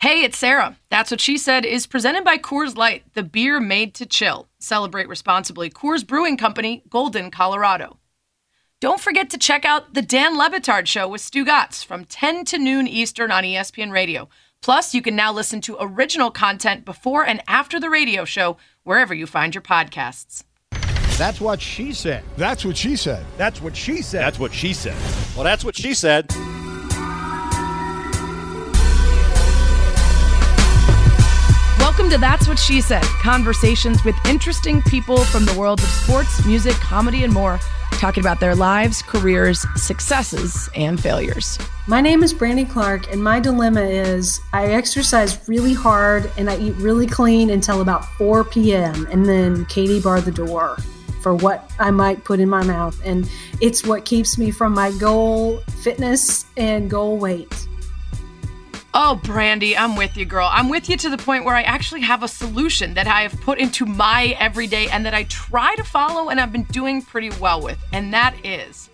Hey, it's Sarah. That's what she said is presented by Coors Light, the beer made to chill. Celebrate responsibly. Coors Brewing Company, Golden, Colorado. Don't forget to check out the Dan Le Batard Show with Stugotz from 10 to noon Eastern on ESPN Radio. Plus, you can now listen to original content before and after the radio show wherever you find your podcasts. That's what she said. That's what she said. That's what she said. That's what she said. Well, that's what she said. To That's What She Said conversations with interesting people from the worlds of sports, music, comedy, and more, talking about their lives, careers, successes, and failures. My name is Brandy Clark, and my dilemma is I exercise really hard and I eat really clean until about 4 p.m., and then Katie barred the door for what I might put in my mouth. And it's what keeps me from my goal fitness and goal weight. Oh, Brandy, I'm with you, girl. I'm with you to the point where I actually have a solution that I have put into my everyday and that I try to follow and I've been doing pretty well with. And that is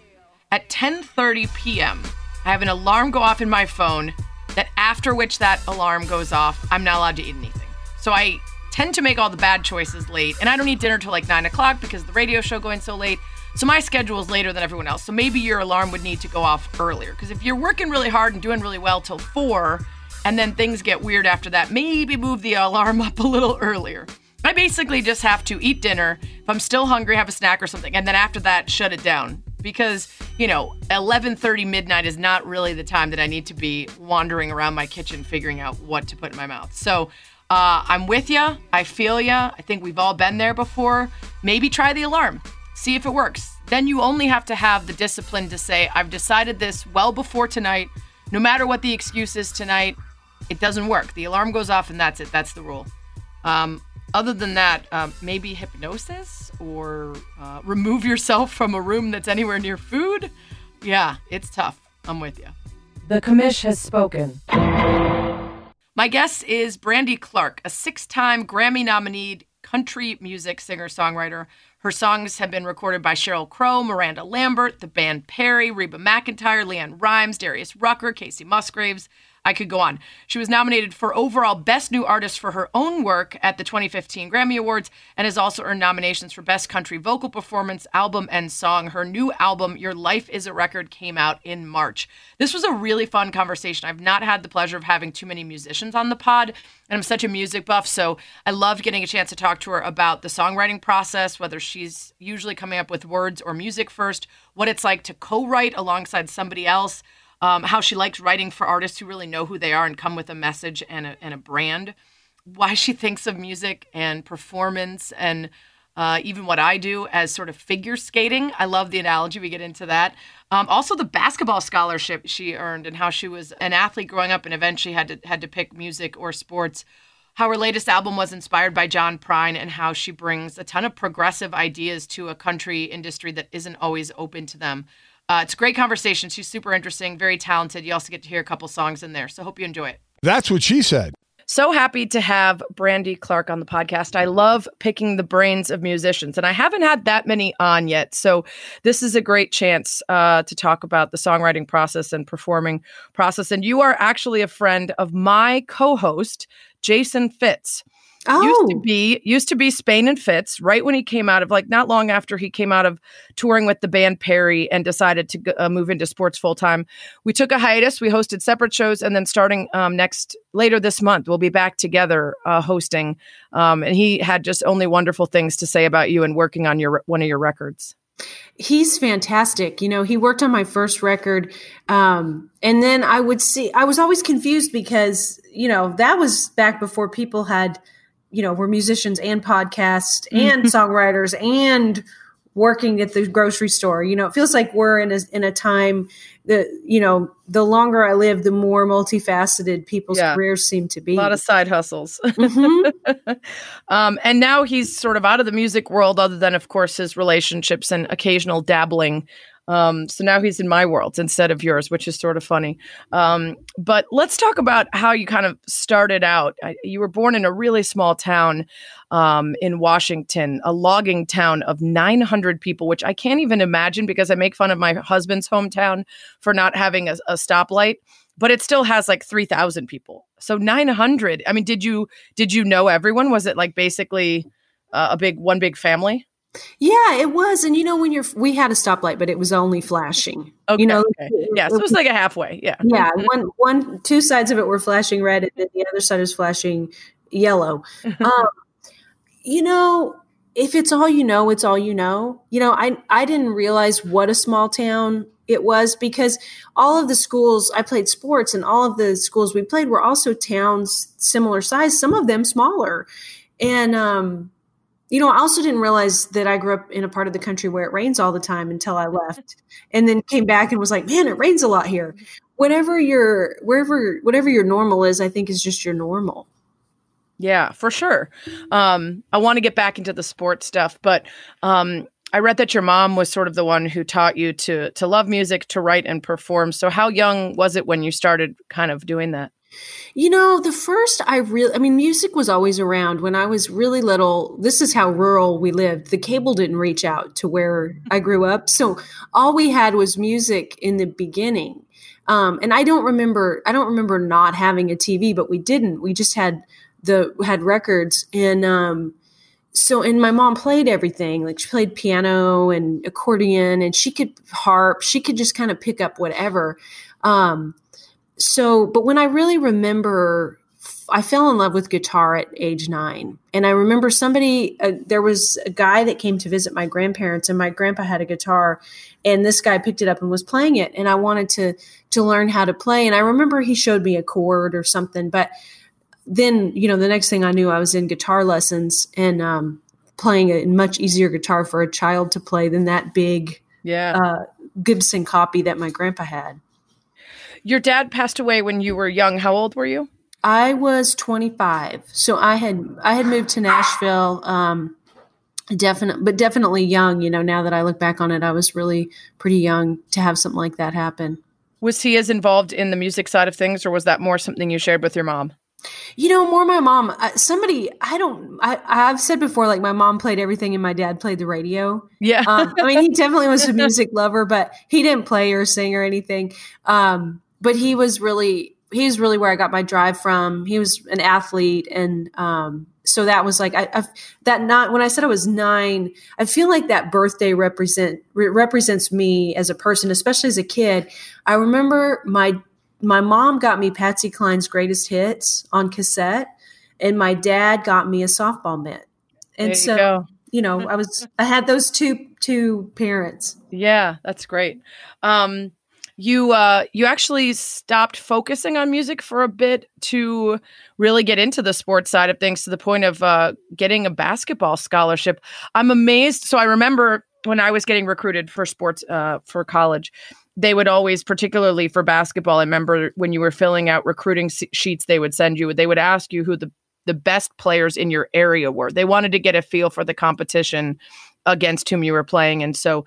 at 10:30 p.m. I have an alarm go off in my phone that after which that alarm goes off, I'm not allowed to eat anything. So I tend to make all the bad choices late, and I don't eat dinner till like nine o'clock because the radio show going so late. So my schedule is later than everyone else. So maybe your alarm would need to go off earlier. Because if you're working really hard and doing really well till four, and then things get weird after that, maybe move the alarm up a little earlier. I basically just have to eat dinner. If I'm still hungry, have a snack or something, and then after that, shut it down. Because, you know, 11:30 midnight is not really the time that I need to be wandering around my kitchen figuring out what to put in my mouth. So, uh, I'm with you. I feel you. I think we've all been there before. Maybe try the alarm. See if it works. Then you only have to have the discipline to say, I've decided this well before tonight. No matter what the excuse is tonight, it doesn't work. The alarm goes off and that's it. That's the rule. Um, other than that, um, maybe hypnosis or uh, remove yourself from a room that's anywhere near food. Yeah, it's tough. I'm with you. The commish has spoken. My guest is Brandy Clark, a six time Grammy nominated country music singer songwriter. Her songs have been recorded by Sheryl Crow, Miranda Lambert, the band Perry, Reba McEntire, LeAnn Rimes, Darius Rucker, Kacey Musgraves. I could go on. She was nominated for overall Best New Artist for her own work at the 2015 Grammy Awards and has also earned nominations for Best Country Vocal Performance, Album, and Song. Her new album, Your Life is a Record, came out in March. This was a really fun conversation. I've not had the pleasure of having too many musicians on the pod, and I'm such a music buff, so I loved getting a chance to talk to her about the songwriting process, whether she's usually coming up with words or music first, what it's like to co write alongside somebody else um, how she likes writing for artists who really know who they are and come with a message and a, and a brand, why she thinks of music and performance and uh, even what I do as sort of figure skating. I love the analogy. We get into that. Um, also, the basketball scholarship she earned and how she was an athlete growing up and eventually had to had to pick music or sports. How her latest album was inspired by John Prine and how she brings a ton of progressive ideas to a country industry that isn't always open to them. Uh, it's a great conversation. She's super interesting, very talented. You also get to hear a couple songs in there. So hope you enjoy it. That's what she said. So happy to have Brandy Clark on the podcast. I love picking the brains of musicians, and I haven't had that many on yet. So this is a great chance uh, to talk about the songwriting process and performing process. And you are actually a friend of my co-host, Jason Fitz. Oh. Used to be used to be Spain and Fitz right when he came out of like not long after he came out of touring with the band Perry and decided to uh, move into sports full time. We took a hiatus. We hosted separate shows, and then starting um, next later this month, we'll be back together uh, hosting. Um, and he had just only wonderful things to say about you and working on your one of your records. He's fantastic. You know, he worked on my first record. Um, and then I would see, I was always confused because, you know, that was back before people had you know, we're musicians and podcasts and mm-hmm. songwriters and working at the grocery store. You know, it feels like we're in a in a time that you know, the longer I live, the more multifaceted people's yeah. careers seem to be. A lot of side hustles. Mm-hmm. um, and now he's sort of out of the music world, other than of course his relationships and occasional dabbling um, so now he's in my world instead of yours, which is sort of funny. Um, but let's talk about how you kind of started out. I, you were born in a really small town um, in Washington, a logging town of 900 people, which I can't even imagine because I make fun of my husband's hometown for not having a, a stoplight. but it still has like 3000 people so 900 i mean did you did you know everyone was it like basically uh, a big one big family Yeah, it was. And you know, when you're, we had a stoplight, but it was only flashing. okay You know, okay. yeah so it was like a halfway yeah yeah, one, one, two sides of it were flashing red, and then the other side was flashing yellow. Um, you know, if it's all you know, it's all you know. You know, I I didn't realize what a small town it was because all of the schools I played sports, and all of the schools we played were also towns similar size, some of them smaller, and um, you know, I also didn't realize that I grew up in a part of the country where it rains all the time until I left, and then came back and was like, man, it rains a lot here. Whatever your wherever whatever your normal is, I think is just your normal. Yeah, for sure. Um, I want to get back into the sports stuff, but um, I read that your mom was sort of the one who taught you to to love music, to write and perform. So, how young was it when you started kind of doing that? You know, the first I really, I mean, music was always around when I was really little. This is how rural we lived. The cable didn't reach out to where I grew up. So all we had was music in the beginning. Um, and I don't remember, I don't remember not having a TV, but we didn't. We just had the, had records. And, um, so, and my mom played everything. Like she played piano and accordion and she could harp. She could just kind of pick up whatever. Um, so but when i really remember i fell in love with guitar at age nine. And i remember somebody uh, there was a guy that came to visit my grandparents and my grandpa had a guitar and this guy picked it up and was playing it and i wanted to to learn how to play. And i remember he showed me a chord or something but then you know the next thing i knew i was in guitar lessons and um, playing a much easier guitar for a child to play than that big Yeah. uh, gibson copy that my grandpa had your dad passed away when you were young. How old were you? I was 25, so I had I had moved to Nashville. Um, definitely, but definitely young. You know, now that I look back on it, I was really pretty young to have something like that happen. Was he as involved in the music side of things, or was that more something you shared with your mom? You know, more my mom. Uh, somebody I don't. I I've said before, like my mom played everything, and my dad played the radio. Yeah. Um, I mean, he definitely was a music lover, but he didn't play or sing or anything. Um, but he was really he's really where I got my drive from. He was an athlete, and um, so that was like I, I that not when I said I was nine. I feel like that birthday represent re- represents me as a person, especially as a kid. I remember my my mom got me Patsy Cline's Greatest Hits on cassette, and my dad got me a softball mitt. And you so go. you know, I was I had those two two parents. Yeah, that's great. Um, you uh, you actually stopped focusing on music for a bit to really get into the sports side of things to the point of uh, getting a basketball scholarship. I'm amazed. So I remember when I was getting recruited for sports uh, for college, they would always, particularly for basketball, I remember when you were filling out recruiting sheets, they would send you. They would ask you who the the best players in your area were. They wanted to get a feel for the competition against whom you were playing, and so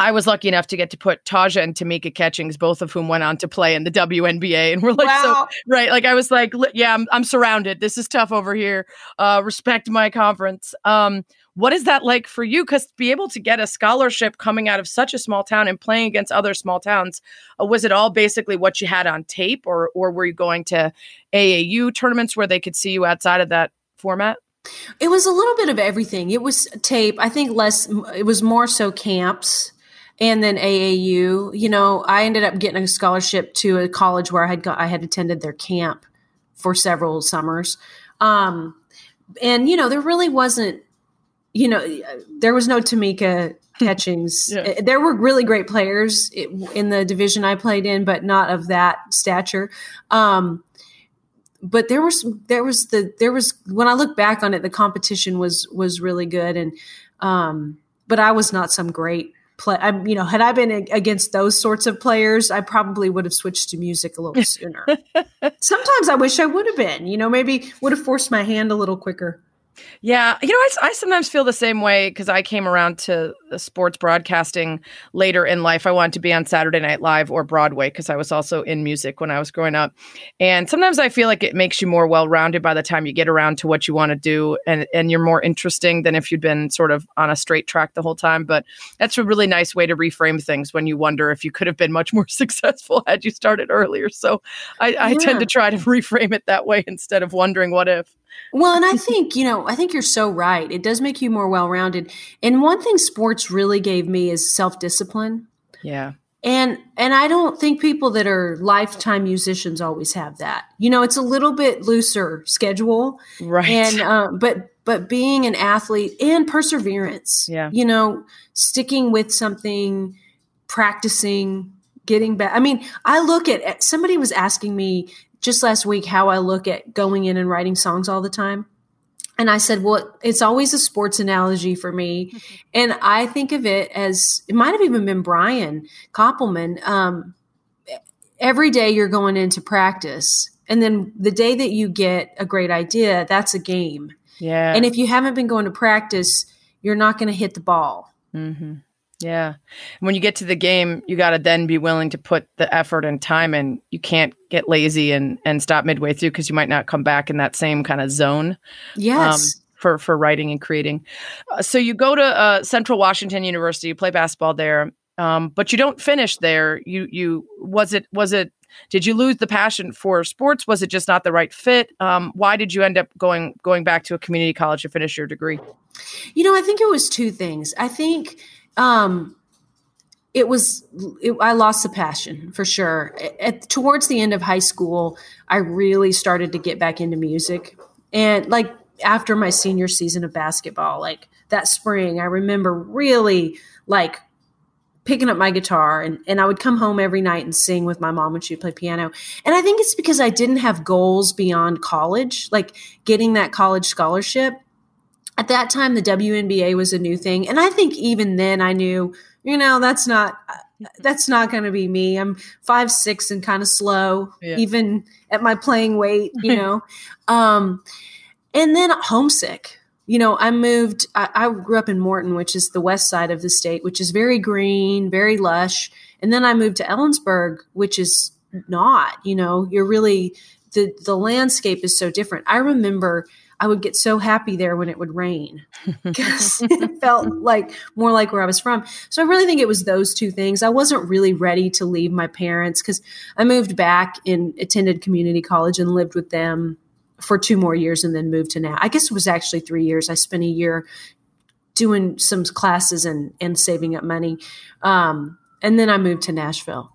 I was lucky enough to get to put Tauja and Tamika Catchings, both of whom went on to play in the WNBA, and we're like, Wow. so right, like I was like, yeah, I'm, I'm surrounded. This is tough over here. Uh, respect my conference. Um, what is that like for you? Because to be able to get a scholarship coming out of such a small town and playing against other small towns, uh, was it all basically what you had on tape, or or were you going to AAU tournaments where they could see you outside of that format? It was a little bit of everything. It was tape. I think less. It was more so camps, and then AAU. You know, I ended up getting a scholarship to a college where I had got, I had attended their camp for several summers, um, and you know, there really wasn't. You know, there was no Tamika Catchings. Yeah. Uh, There were really great players in the division I played in, but not of that stature. Um, but there was there was the there was when I look back on it, the competition was was really good, and um, but I was not some great play. I, you know, had I been against those sorts of players, I probably would have switched to music a little sooner. Sometimes I wish I would have been. You know, maybe would have forced my hand a little quicker. Yeah, you know, I, I sometimes feel the same way because I came around to the sports broadcasting later in life. I wanted to be on Saturday Night Live or Broadway because I was also in music when I was growing up. And sometimes I feel like it makes you more well rounded by the time you get around to what you want to do, and and you're more interesting than if you'd been sort of on a straight track the whole time. But that's a really nice way to reframe things when you wonder if you could have been much more successful had you started earlier. So I, I tend to try to reframe it that way instead of wondering what if. Well, and I think, you know, I think you're so right. It does make you more well rounded. And one thing sports really gave me is self discipline. Yeah. And and I don't think people that are lifetime musicians always have that. You know, it's a little bit looser schedule, Right. and um, but but being an athlete and perseverance. Yeah. you know, sticking with something, practicing, getting back. I mean, I look at somebody was asking me just last week how I look at going in and writing songs all the time. And I said, well, it's always a sports analogy for me. And I think of it as it might have even been Brian Koppelman. Um, every day you're going into practice. And then the day that you get a great idea, that's a game. yeah. And if you haven't been going to practice, you're not going to hit the ball. hmm Yeah. When you get to the game, you got to then be willing to put the effort and time in. You can't get lazy and and stop midway through because you might not come back in that same kind of zone Yes. for for writing and creating. Uh, so you go to uh, Central Washington University, you play basketball there, um, but you don't finish there. You you was it was it did you lose the passion for sports? Was it just not the right fit? Um, why did you end up going going back to a community college to finish your degree? You know, I think it was two things. I think um, it was it, I lost the passion for sure. At, towards the end of high school, I really started to get back into music, and like after my senior season of basketball, like that spring, I remember really like picking up my guitar and, and I would come home every night and sing with my mom when she would play piano. And I think it's because I didn't have goals beyond college, like getting that college scholarship at that time the WNBA was a new thing and I think even then I knew you know that's not that's not going to be me. I'm five six and kind of slow Yeah. even at my playing weight you know? Um and then homesick. You know I moved I, I grew up in Morton which is the west side of the state which is very green very lush. And then I moved to Ellensburg which is not you know? You're really the the landscape is so different. I remember I would get so happy there when it would rain because it felt like more like where I was from. So I really think it was those two things. I wasn't really ready to leave my parents because I moved back and attended community college and lived with them for two more years and then moved to now. I guess it was actually three years. I spent a year doing some classes and and saving up money, um, and then I moved to Nashville.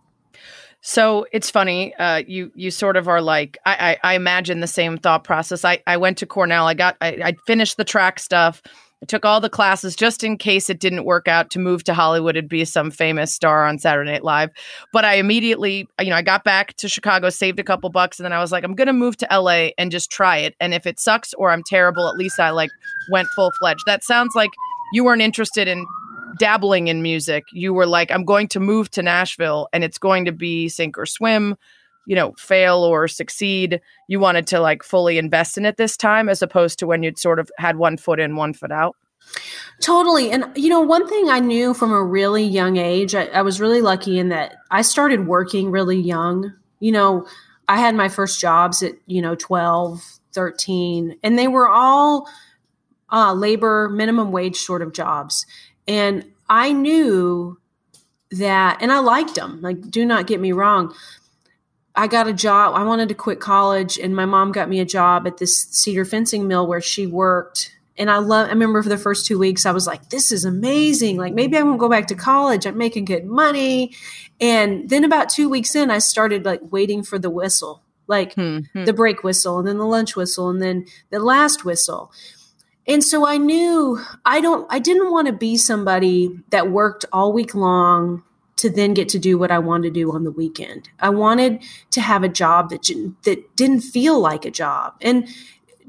So it's funny. Uh, you you sort of are like I, I I imagine the same thought process. I I went to Cornell. I got I, I finished the track stuff. I took all the classes just in case it didn't work out to move to Hollywood and be some famous star on Saturday Night Live. But I immediately, you know, I got back to Chicago, saved a couple bucks, and then I was like, I'm going to move to LA and just try it. And if it sucks or I'm terrible, at least I like went full fledged. That sounds like you weren't interested in dabbling in music. You were like, I'm going to move to Nashville and it's going to be sink or swim, you know, fail or succeed. You wanted to like fully invest in it this time as opposed to when you'd sort of had one foot in, one foot out. Totally. And, you know, one thing I knew from a really young age, I, I was really lucky in that I started working really young. You know, I had my first jobs at, you know, 12, 13, and they were all uh, labor, minimum wage sort of jobs. And I knew that, and I liked them. Like, do not get me wrong. I got a job. I wanted to quit college, and my mom got me a job at this cedar fencing mill where she worked. And I love. I remember for the first two weeks, I was like, "This is amazing! Like maybe I won't go back to college. I'm making good money." And then about two weeks in, I started like waiting for the whistle, like Hmm, hmm. the break whistle, and then the lunch whistle, and then the last whistle. And so I knew I don't. I didn't want to be somebody that worked all week long to then get to do what I wanted to do on the weekend. I wanted to have a job that didn't- that didn't feel like a job. And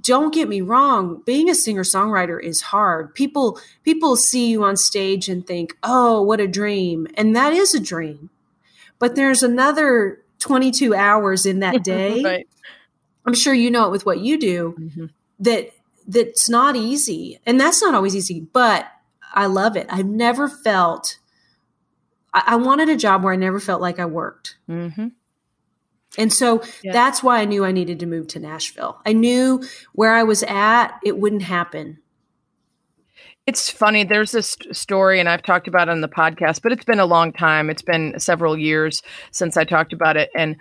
don't get me wrong, being a singer-songwriter is hard. People people see you on stage and think, "Oh, what a dream." And that is a dream. But there's another 22 hours in that day. right. I'm sure you know it with what you do Mhm. that that's not easy. And that's not always easy, but I love it. I've never felt, I, I wanted a job where I never felt like I worked. Mm-hmm. And so Yeah. that's why I knew I needed to move to Nashville. I knew where I was at, it wouldn't happen. It's funny. There's this story, and I've talked about it on the podcast, but it's been a long time. It's been several years since I talked about it. And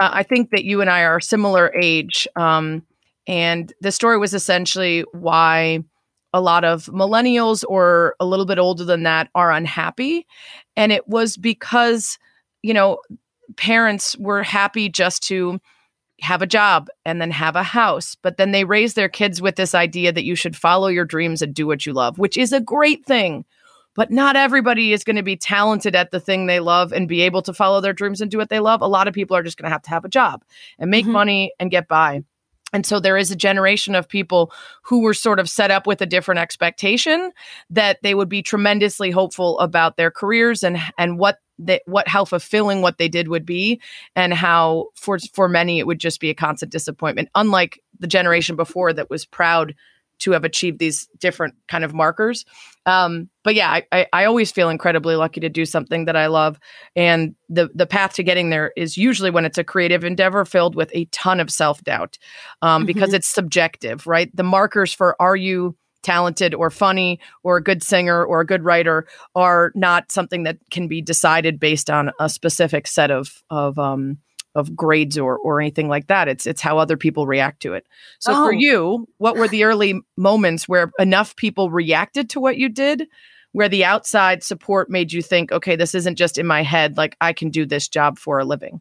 uh, I think that you and I are similar age. Um, and the story was essentially why a lot of millennials or a little bit older than that are unhappy. And it was because, you know, parents were happy just to have a job and then have a house. But then they raise their kids with this idea that you should follow your dreams and do what you love, which is a great thing. But not everybody is going to be talented at the thing they love and be able to follow their dreams and do what they love. A lot of people are just going to have to have a job and make Mhm. money and get by. And so there is a generation of people who were sort of set up with a different expectation that they would be tremendously hopeful about their careers and and what that what how fulfilling what they did would be and how for for many it would just be a constant disappointment unlike the generation before that was proud to have achieved these different kind of markers. Um, but yeah I, I, I always feel incredibly lucky to do something that i love. And the the path to getting there is usually when it's a creative endeavor filled with a ton of self-doubt um, because it's subjective right? The markers for are you talented or funny or a good singer or a good writer are not something that can be decided based on a specific set of of um of grades or or anything like that it's it's how other people react to it so for Oh. you what were the early moments where enough people reacted to what you did where the outside support made you think okay this isn't just in my head like i can do this job for a living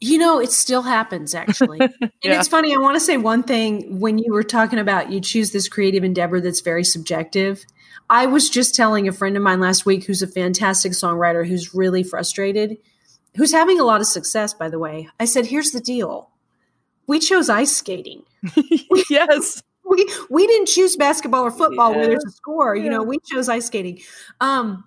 You know, it still happens actually. And it's funny, I want to say one thing when you were talking about you choose this creative endeavor that's very subjective. I was just telling a friend of mine last week who's a fantastic songwriter who's really frustrated, who's having a lot of success, by the way. I said, Here's the deal. We chose ice skating. yes We we didn't choose basketball or football where there's a score. You know, we chose ice skating. Um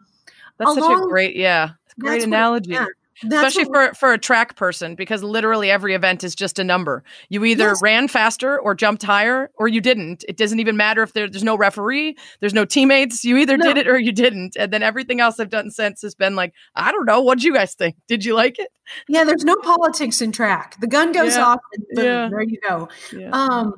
that's such a great yeah great that's what- analogy yeah, that's especially for for a track person because literally every event is just a number you either Yes. ran faster or jumped higher or you didn't it doesn't even matter if there, there's no referee there's no teammates you either No. did it or you didn't and then everything else i've done since has been like i don't know what do you guys think did you like it Yeah, there's no politics in track. The gun goes Yeah. off and boom, Yeah. there you go. yeah. Um,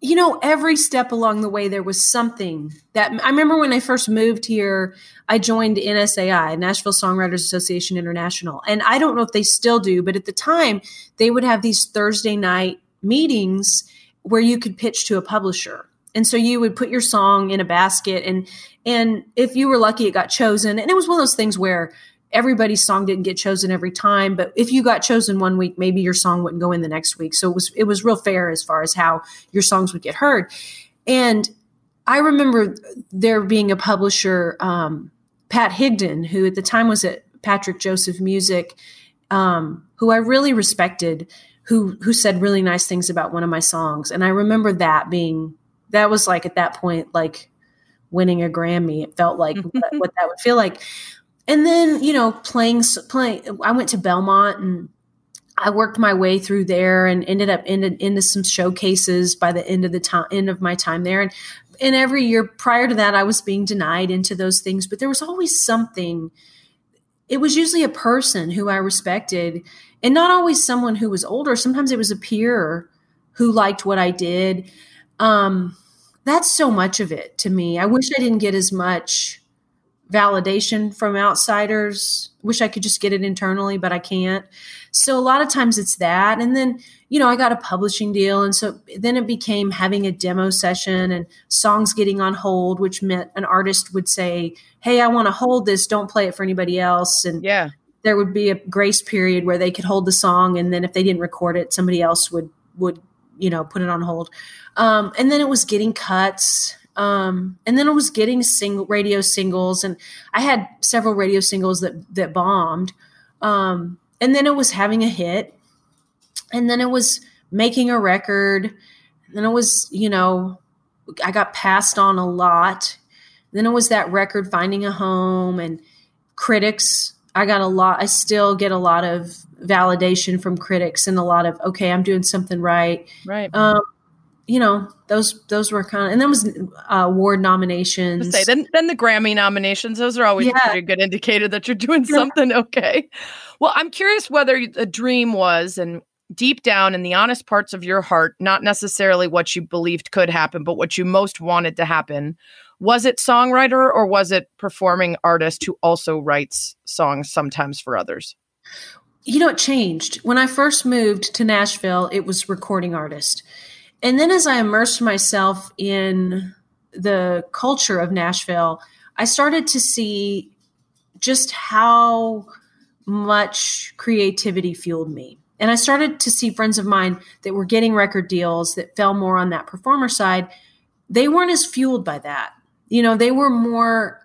you know, every step along the way, there was something that I remember when I first moved here. I joined NSAI, Nashville Songwriters Association International, and I don't know if they still do, but at the time, they would have these Thursday night meetings where you could pitch to a publisher. And so you would put your song in a basket, and and if you were lucky, it got chosen. And it was one of those things where everybody's song didn't get chosen every time but if you got chosen one week maybe your song wouldn't go in the next week. So it was it was real fair as far as how your songs would get heard. And i remember there being a publisher um, pat higdon who at the time was at patrick joseph music um, who i really respected who who said really nice things about one of my songs. And i remember that being that was like at that point like winning a grammy. It felt like what, what that would feel like and then you know playing playing i went to belmont and i worked my way through there and ended up into, into some showcases by the end of the time end of my time there. And and every year prior to that i was being denied into those things but there was always something it was usually a person who i respected and not always someone who was older. Sometimes it was a peer who liked what i did. Um that's so much of it to me. I wish i didn't get as much validation from outsiders. Wish I could just get it internally, but I can't. So a lot of times it's that. And then, you know, I got a publishing deal. And so then it became having a demo session and songs getting on hold, which meant an artist would say, Hey, I want to hold this. Don't play it for anybody else. And yeah there would be a grace period where they could hold the song. And then if they didn't record it, somebody else would, would, you know, put it on hold. Um, and then it was getting cuts. Um, and then it was getting single radio singles, and I had several radio singles that that bombed. Um, and then it was having a hit, and then it was making a record. And then it was, you know, I got passed on a lot. Then it was that record finding a home and critics. I got a lot. I still get a lot of validation from critics and a lot of okay, I'm doing something right. right Um, you know, those those were kind of, and then was uh, award nominations. Say then, then the Grammy nominations. Those are always Yeah. a pretty good indicator that you're doing something okay. Well, I'm curious whether a dream was, and deep down in the honest parts of your heart, not necessarily what you believed could happen, but what you most wanted to happen. Was it songwriter or was it performing artist who also writes songs sometimes for others? you know, it changed. When I first moved to Nashville, it was recording artist. And then as I immersed myself in the culture of Nashville, I started to see just how much creativity fueled me. And I started to see friends of mine that were getting record deals that fell more on that performer side. They weren't as fueled by that. You know, they were more,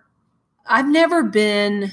I've never been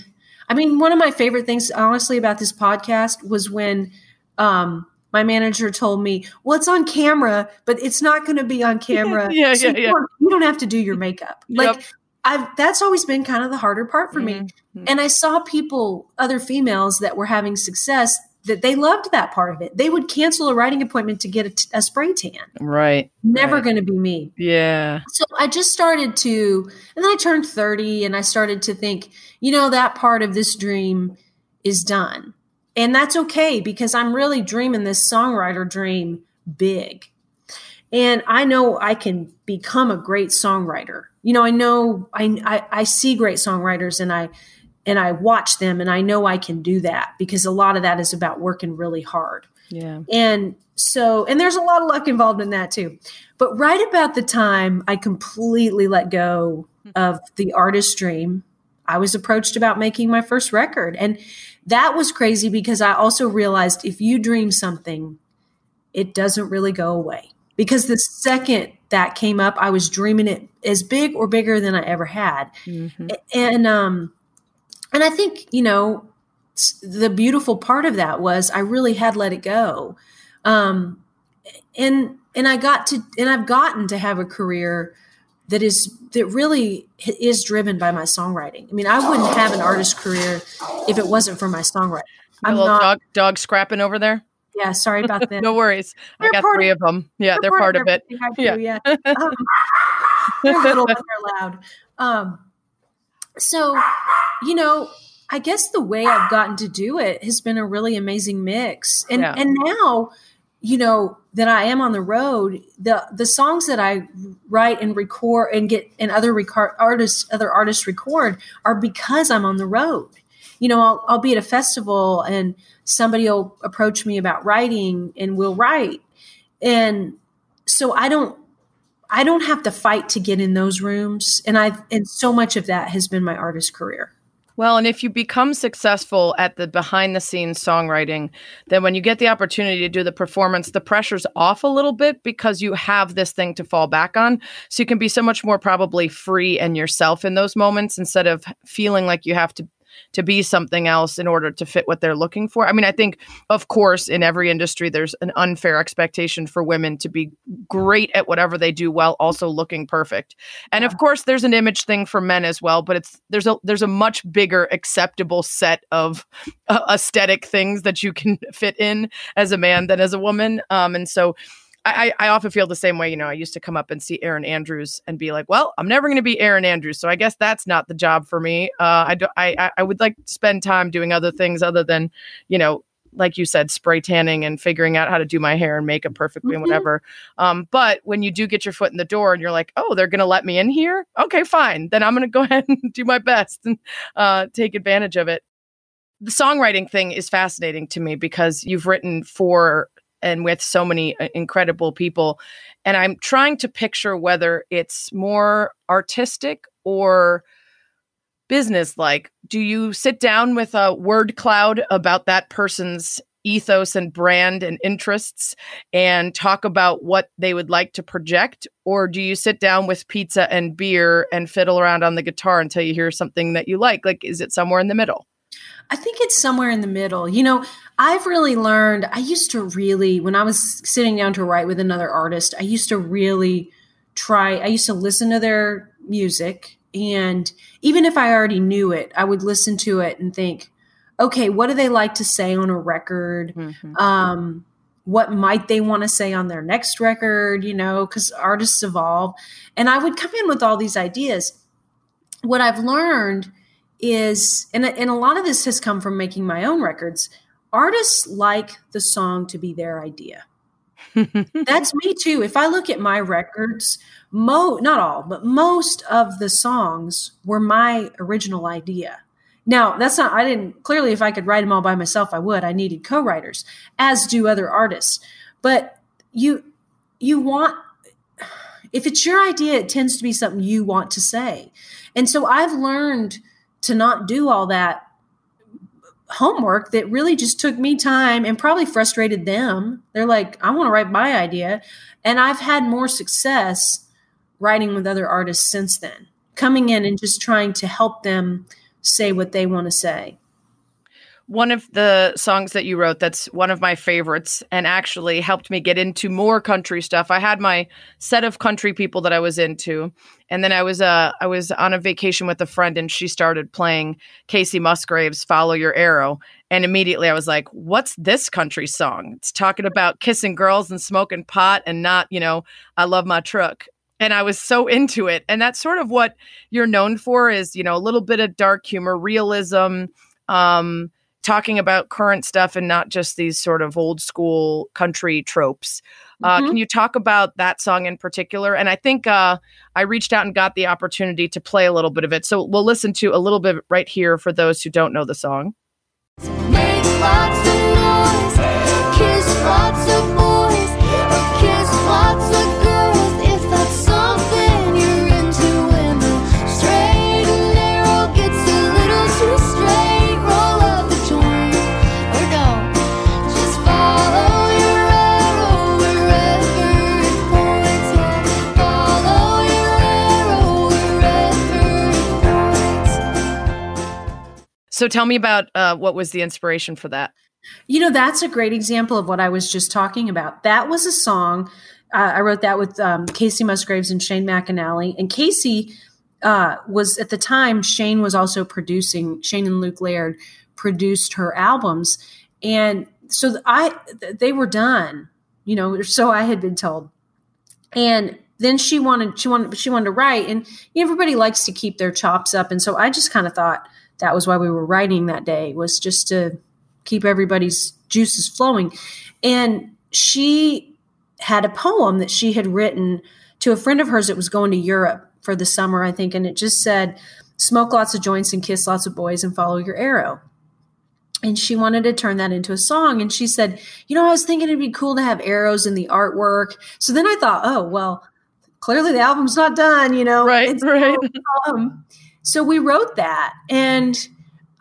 I mean, one of my favorite things, honestly, about this podcast was when um, my manager told me, "Well, it's on camera, but it's not going to be on camera. Yeah, so yeah, you, yeah. Don't, you don't have to do your makeup." Yep. Like, I've that's always been kind of the harder part for me. Mhm. And I saw people, other females that were having success, that they loved that part of it. They would cancel a writing appointment to get a, t- a spray tan. Right. Never Right. going to be me. Yeah. So I just started to, and then I turned 30 and I started to think, you know, that part of this dream is done. And that's okay because I'm really dreaming this songwriter dream big. And I know I can become a great songwriter. You know, I know I, I, I see great songwriters and I, and I watch them and I know I can do that because a lot of that is about working really hard. Yeah. And so, and there's a lot of luck involved in that too. But right about the time I completely let go of the artist dream, I was approached about making my first record. And that was crazy because I also realized if you dream something, it doesn't really go away. Because the second that came up, I was dreaming it as big or bigger than I ever had. Mhm. And um and I think, you know, the beautiful part of that was I really had let it go. Um and and I got to and I've gotten to have a career that is that really is driven by my songwriting. I mean, I wouldn't have an artist career if it wasn't for my songwriting. A I'm little not dog dog scrapping over there. yeah, sorry about that. No worries. I They're got three of- of them. Yeah, they're part of it. do, Yeah. yeah. Um, they're little but they're loud. Um, so, you know, I guess the way I've gotten to do it has been a really amazing mix. And Yeah. and now, you know, that I am on the road, the the songs that I write and record and get and other record artists other artists record are because I'm on the road. You know, I'll, I'll be at a festival and somebody will approach me about writing and we'll write. And so I don't I don't have to fight to get in those rooms. And I've and so much of that has been my artist career. Well, and if you become successful at the behind the scenes songwriting, then when you get the opportunity to do the performance, the pressure's off a little bit because you have this thing to fall back on. So you can be so much more probably free and yourself in those moments instead of feeling like you have to to be something else in order to fit what they're looking for. I mean, I think of course in every industry there's an unfair expectation for women to be great at whatever they do while also looking perfect. And of course there's an image thing for men as well, but it's there's a there's a much bigger acceptable set of uh, aesthetic things that you can fit in as a man than as a woman. Um and so I, I often feel the same way. You know, I used to come up and see Erin Andrews and be like, "Well, I'm never going to be Erin Andrews, so I guess that's not the job for me." Uh, I do, I I- would like to spend time doing other things other than, you know, like you said, spray tanning and figuring out how to do my hair and makeup perfectly and Mhm. whatever. Um, but when you do get your foot in the door and you're like, "Oh, they're going to let me in here," okay, fine. Then I'm going to go ahead and do my best and uh, take advantage of it the songwriting thing is fascinating to me because you've written for and with so many uh, incredible people and i'm trying to picture whether it's more artistic or business like do you sit down with a word cloud about that person's ethos and brand and interests and talk about what they would like to project? Or do you sit down with pizza and beer and fiddle around on the guitar until you hear something that you like? Like is it somewhere in the middle I think it's somewhere in the middle. You know, I've really learned, I used to really, when I was sitting down to write with another artist, I used to really try, I used to listen to their music. And even if I already knew it, I would listen to it and think, okay, what do they like to say on a record? Mm-hmm. Um, what might they want to say on their next record, you know, because artists evolve. And I would come in with all these ideas. What I've learned is, and, and a lot of this has come from making my own records, artists like the song to be their idea. That's me too. If I look at my records, mo not all, but most of the songs were my original idea. Now, that's not, I didn't, clearly, if I could write them all by myself, I would. I needed co writers, as do other artists. But you, you want, if it's your idea, it tends to be something you want to say. And so I've learned to not do all that homework that really just took me time and probably frustrated them. They're like, I want to write my idea. And I've had more success writing with other artists since then, coming in and just trying to help them say what they want to say. One of the songs that you wrote that's one of my favorites and actually helped me get into more country stuff. I had my set of country people that I was into, and then I was uh I was on a vacation with a friend and she started playing Kacey Musgraves Follow Your Arrow and immediately I was like, "What's this country song? It's talking about kissing girls and smoking pot and not, you know, I love my truck." and I was so into it. And that's sort of what you're known for is, you know, a little bit of dark humor, realism, um, talking about current stuff and not just these sort of old school country tropes. Uh, mm-hmm. Can you talk about that song in particular? And I think uh, I reached out and got the opportunity to play a little bit of it. So we'll listen to a little bit right here for those who don't know the song. So tell me about uh, what was the inspiration for that. You know, that's a great example of what I was just talking about. That was a song. Uh, I wrote that with um, Kacey Musgraves and Shane McAnally. And Kacey uh, was at the time, Shane was also producing, Shane and Luke Laird produced her albums. And so I, they were done, you know, so I had been told. And then she wanted, she wanted, she wanted to write. And everybody likes to keep their chops up. And so I just kind of thought, that was why we were writing that day was just to keep everybody's juices flowing. And she had a poem that she had written to a friend of hers that was going to Europe for the summer I think. And it just said smoke lots of joints and kiss lots of boys and follow your arrow. And she wanted to turn that into a song. And she said you know i was thinking it'd be cool to have arrows in the artwork. So then i thought oh well clearly the album's not done you know right right um, so we wrote that and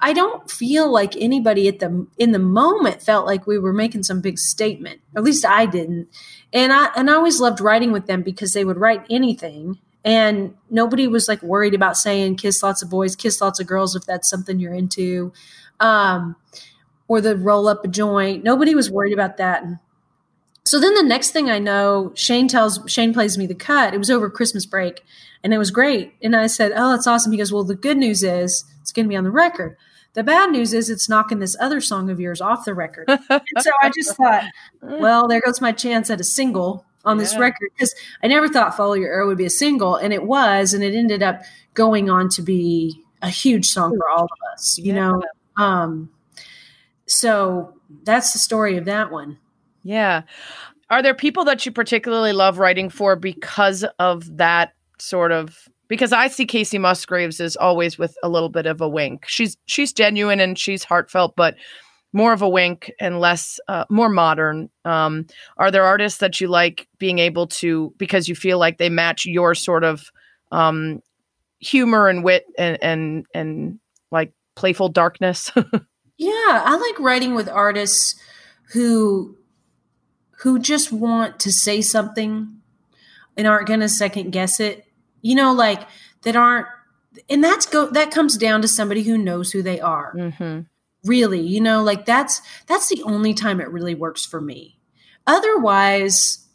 I don't feel like anybody at the in the moment felt like we were making some big statement. At least I didn't. And I and I always loved writing with them because they would write anything and nobody was like worried about saying kiss lots of boys, kiss lots of girls if that's something you're into. Um, or the roll up a joint. Nobody was worried about that. So then the next thing I know, Shane tells Shane plays me the cut. It was over Christmas break and it was great. And I said, Oh, that's awesome. He goes, Well, the good news is it's going to be on the record. The bad news is it's knocking this other song of yours off the record. and so I just thought, well, there goes my chance at a single on yeah. this record because I never thought Follow Your Arrow would be a single, and it was, and it ended up going on to be a huge song for all of us, you yeah. know. Um, so that's the story of that one. Yeah. Are there people that you particularly love writing for because of that sort of because I see Kacey Musgraves is always with a little bit of a wink. She's she's genuine and she's heartfelt, but more of a wink and less uh, more modern. Um, are there artists that you like being able to because you feel like they match your sort of um, humor and wit and and and like playful darkness? yeah, I like writing with artists who who just want to say something and aren't going to second guess it you know, like that aren't, and that's go, that comes down to somebody who knows who they are. Mm-hmm. Really, you know, like that's, that's the only time it really works for me. Otherwise,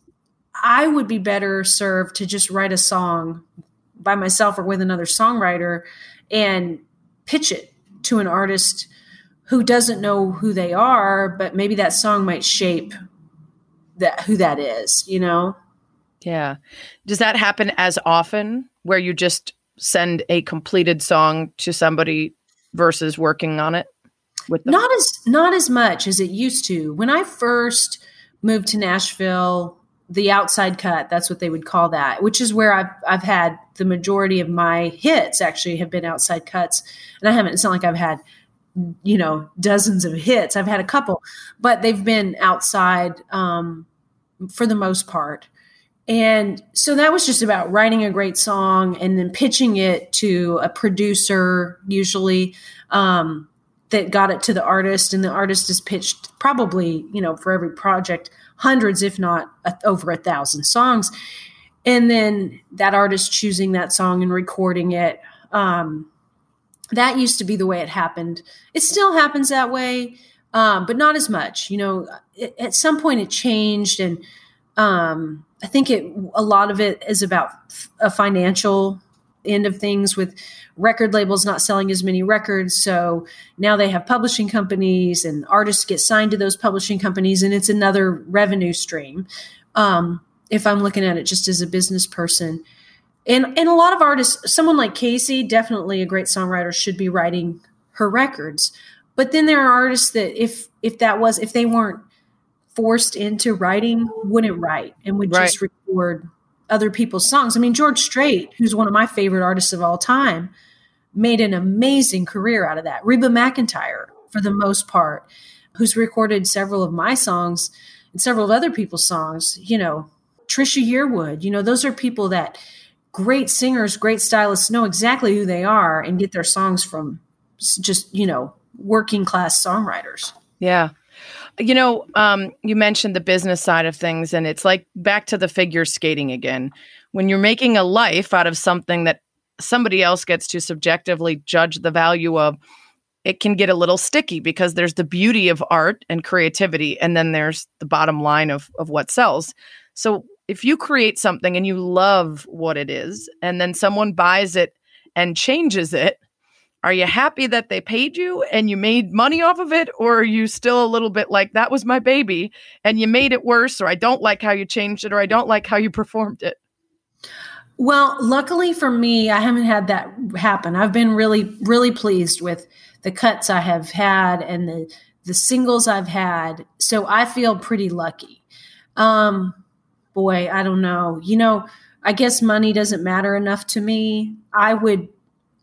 I would be better served to just write a song by myself or with another songwriter and pitch it to an artist who doesn't know who they are, but maybe that song might shape that who that is, you know? Yeah. Does that happen as often where you just send a completed song to somebody versus working on it with them? Not as not as much as it used to. When I first moved to Nashville, the outside cut, that's what they would call that, which is where I've I've had the majority of my hits actually have been outside cuts. And I haven't it's not like I've had you know dozens of hits. I've had a couple, but they've been outside um, for the most part. And so that was just about writing a great song and then pitching it to a producer, usually um, that got it to the artist. And the artist is pitched probably, you know, for every project, hundreds, if not a, over a thousand songs. And then that artist choosing that song and recording it. Um, that used to be the way it happened. It still happens that way, um, but not as much. You know, it, at some point it changed and, um, I think it a lot of it is about a financial end of things with record labels not selling as many records. So now they have publishing companies and artists get signed to those publishing companies, and it's another revenue stream. Um, if I'm looking at it just as a business person. And, and a lot of artists, someone like Kacey, definitely a great songwriter, should be writing her records. But then there are artists that if if that was if they weren't forced into writing wouldn't write and would Right. just record other people's songs. I mean, George Strait, who's one of my favorite artists of all time, made an amazing career out of that. Reba McEntire, for the most part, who's recorded several of my songs and several of other people's songs, you know, Trisha Yearwood, you know, those are people that great singers, great stylists know exactly who they are and get their songs from just, you know, working class songwriters. Yeah. You know, um, you mentioned the business side of things, and it's like back to the figure skating again. When you're making a life out of something that somebody else gets to subjectively judge the value of, it can get a little sticky because there's the beauty of art and creativity, and then there's the bottom line of of what sells. So if you create something and you love what it is, and then someone buys it and changes it, are you happy that they paid you and you made money off of it or are you still a little bit like that was my baby and you made it worse or i don't like how you changed it or i don't like how you performed it Well, luckily for me, I haven't had that happen. I've been really, really pleased with the cuts I have had and the the singles I've had. So I feel pretty lucky. Um, boy, I don't know. You know, I guess money doesn't matter enough to me. I would,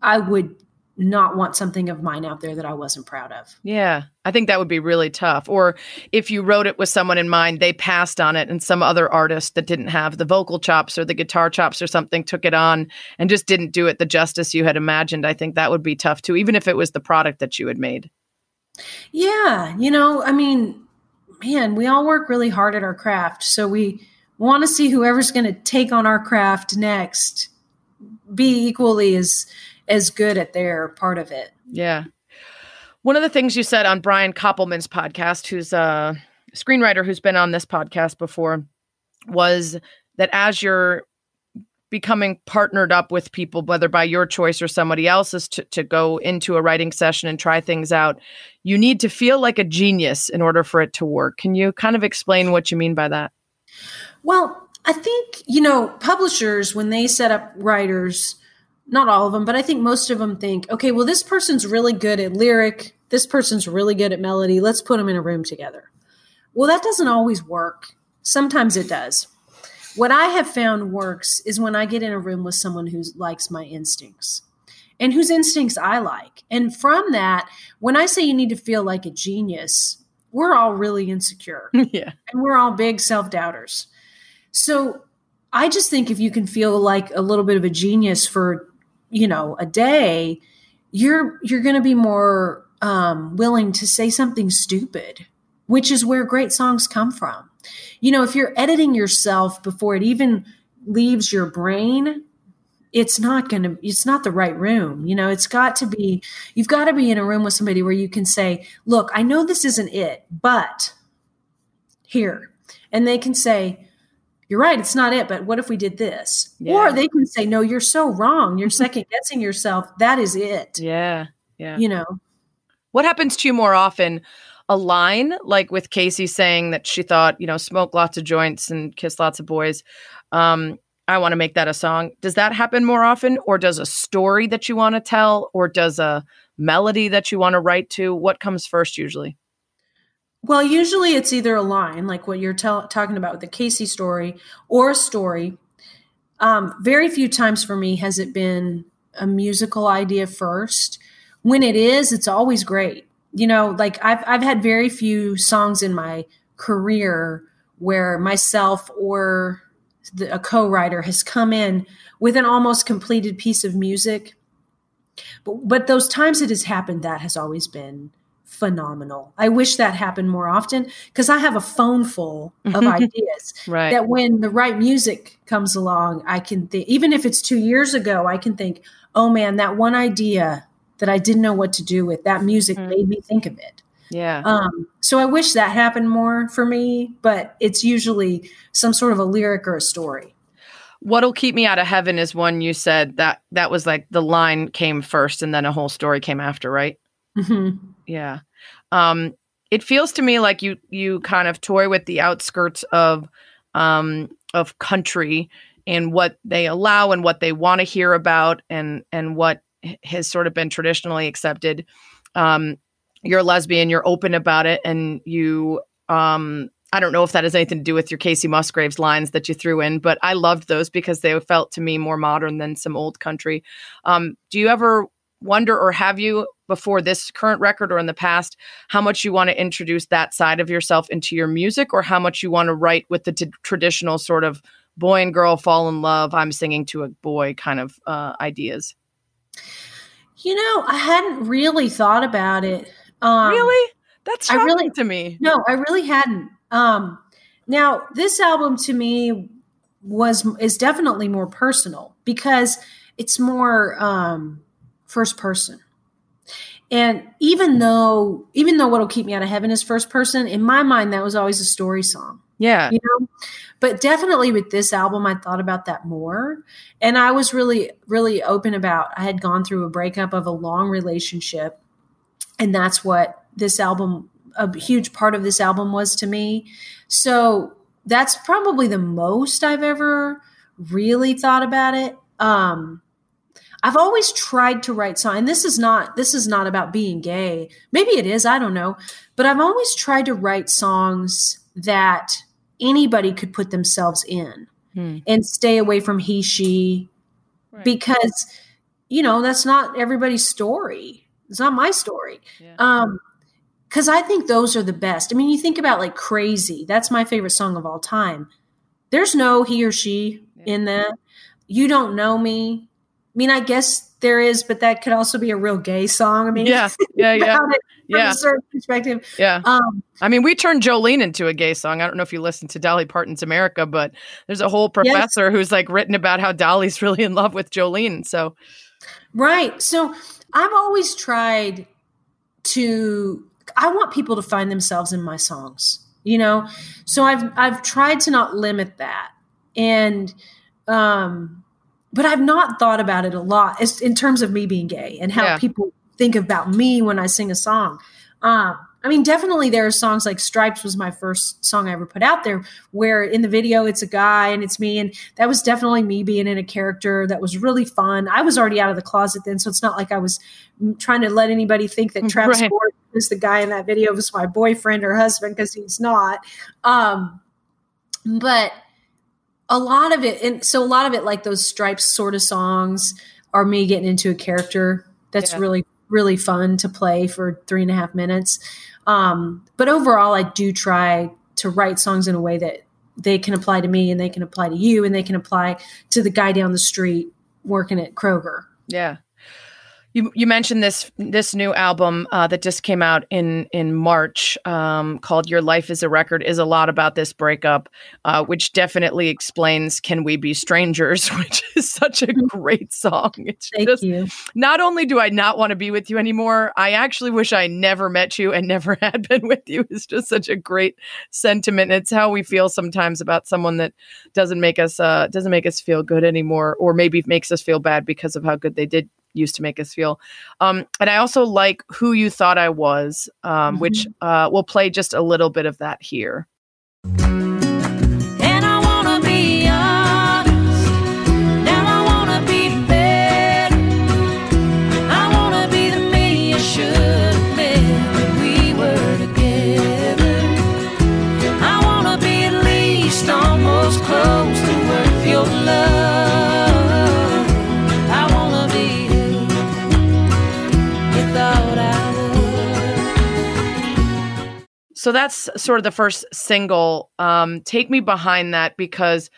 I would not want something of mine out there that I wasn't proud of. yeah i think that would be really tough or if you wrote it with someone in mind they passed on it and some other artist that didn't have the vocal chops or the guitar chops or something took it on and just didn't do it the justice you had imagined i think that would be tough too even if it was the product that you had made Yeah, you know, I mean, man, we all work really hard at our craft. So we want to see whoever's going to take on our craft next be equally as as good at their part of it. Yeah. One of the things you said on Brian Koppelman's podcast, who's a screenwriter who's been on this podcast before, was that as you're becoming partnered up with people, whether by your choice or somebody else's, to, to go into a writing session and try things out, you need to feel like a genius in order for it to work. Can you kind of explain what you mean by that? Well, I think, you know, publishers when they set up writers, not all of them, but I think most of them think, okay, well this person's really good at lyric, this person's really good at melody, let's put them in a room together. Well, that doesn't always work. Sometimes it does. What I have found works is when I get in a room with someone who likes my instincts and whose instincts I like. And from that, when I say you need to feel like a genius, we're all really insecure yeah. and we're all big self doubters. So I just think if you can feel like a little bit of a genius for, you know, a day, you're you're going to be more um, willing to say something stupid, which is where great songs come from. You know, if you're editing yourself before it even leaves your brain, it's not going to it's not the right room you know it's got to be you've got to be in a room with somebody where you can say look i know this isn't it but here and they can say you're right it's not it but what if we did this Yeah. or they can say no you're so wrong you're second guessing yourself that is it Yeah. Yeah. you know What happens to you more often? a line like with Kacey saying that she thought, you know, smoke lots of joints and kiss lots of boys. Um, I want to make that a song. Does that happen more often, or does a story that you want to tell, or does a melody that you want to write to? What comes first usually? Well, usually it's either a line, like what you're tell- talking about with the Kacey story, or a story. Um, very few times for me has it been a musical idea first. When it is, it's always great. You know, like I've I've had very few songs in my career where myself or a co-writer has come in with an almost completed piece of music. But but those times it has happened, that has always been phenomenal. I wish that happened more often because I have a phone full of ideas Right. that when the right music comes along, I can think, even if it's two years ago, I can think, oh man, that one idea that I didn't know what to do with, that music Mhm. made me think of it. Yeah. Um, so I wish that happened more for me, but it's usually some sort of a lyric or a story. What'll keep me out of heaven is one you said that that was like the line came first and then a whole story came after, right? Mhm. Yeah. Um, it feels to me like you you kind of toy with the outskirts of um, of country and what they allow and what they want to hear about and and what has sort of been traditionally accepted. Um, you're a lesbian, you're open about it, and you um, I don't know if that has anything to do with your Kacey Musgraves lines that you threw in, but I loved those because they felt to me more modern than some old country. Um, do you ever wonder, or have you before this current record or in the past, how much you want to introduce that side of yourself into your music, or how much you want to write with the t- traditional sort of boy and girl fall in love, I'm singing to a boy kind of uh, ideas? You know, I hadn't really thought about it. Um, really? That's I shocking really- to me. No, I really hadn't. Um, now, this album to me was is definitely more personal because it's more um, first person. And even though even though what'll keep me out of heaven is first person, in my mind that was always a story song Yeah. you know but definitely with this album i thought about that more and i was really really open about i had gone through a breakup of a long relationship and that's what this album a huge part of this album was to me so that's probably the most i've ever really thought about it um I've always tried to write songs, and this is not this is not about being gay. Maybe it is, I don't know. But I've always tried to write songs that anybody could put themselves in Hmm. and stay away from he she Right. because you know that's not everybody's story. It's not my story. Yeah. Um cuz I think those are the best. I mean, you think about like Crazy. That's my favorite song of all time. There's no he or she Yeah. in that. You don't know me. I mean, I guess there is, but that could also be a real gay song. I mean, yeah. Yeah. Yeah. from Yeah. a certain perspective. Yeah. Um, I mean, we turned Jolene into a gay song. I don't know if you listen to Dolly Parton's America, but there's a whole Yes. professor who's like written about how Dolly's really in love with Jolene. So, right. So I've always tried to. I want people to find themselves in my songs. You know, so I've I've tried to not limit that, and um, but I've not thought about it a lot as, in terms of me being gay and how Yeah. people think about me when I sing a song. Um, I mean, definitely there are songs like Stripes was my first song I ever put out there, where in the video it's a guy and it's me, and that was definitely me being in a character that was really fun. I was already out of the closet then, so it's not like I was trying to let anybody think that Travis Right. Ford is the guy in that video was my boyfriend or husband because he's not. Um, but a lot of it, and so a lot of it, like those Stripes sort of songs, are me getting into a character that's Yeah. really really fun to play for three and a half minutes. Um, but overall, I do try to write songs in a way that they can apply to me and they can apply to you and they can apply to the guy down the street working at Kroger. yeah. You, you mentioned this this new album uh, that just came out in in March um, called "Your Life Is a Record" is a lot about this breakup, uh, which definitely explains "Can We Be Strangers," which is such a great song. It's Thank just you. not only do I not want to be with you anymore, I actually wish I never met you and never had been with you. It's just such a great sentiment. It's how we feel sometimes about someone that doesn't make us uh, doesn't make us feel good anymore, or maybe makes us feel bad because of how good they did used to make us feel. Um, and I also like Who You Thought I Was, um, which uh, we'll play just a little bit of that here. So that's sort of the first single. Um, Take me behind that because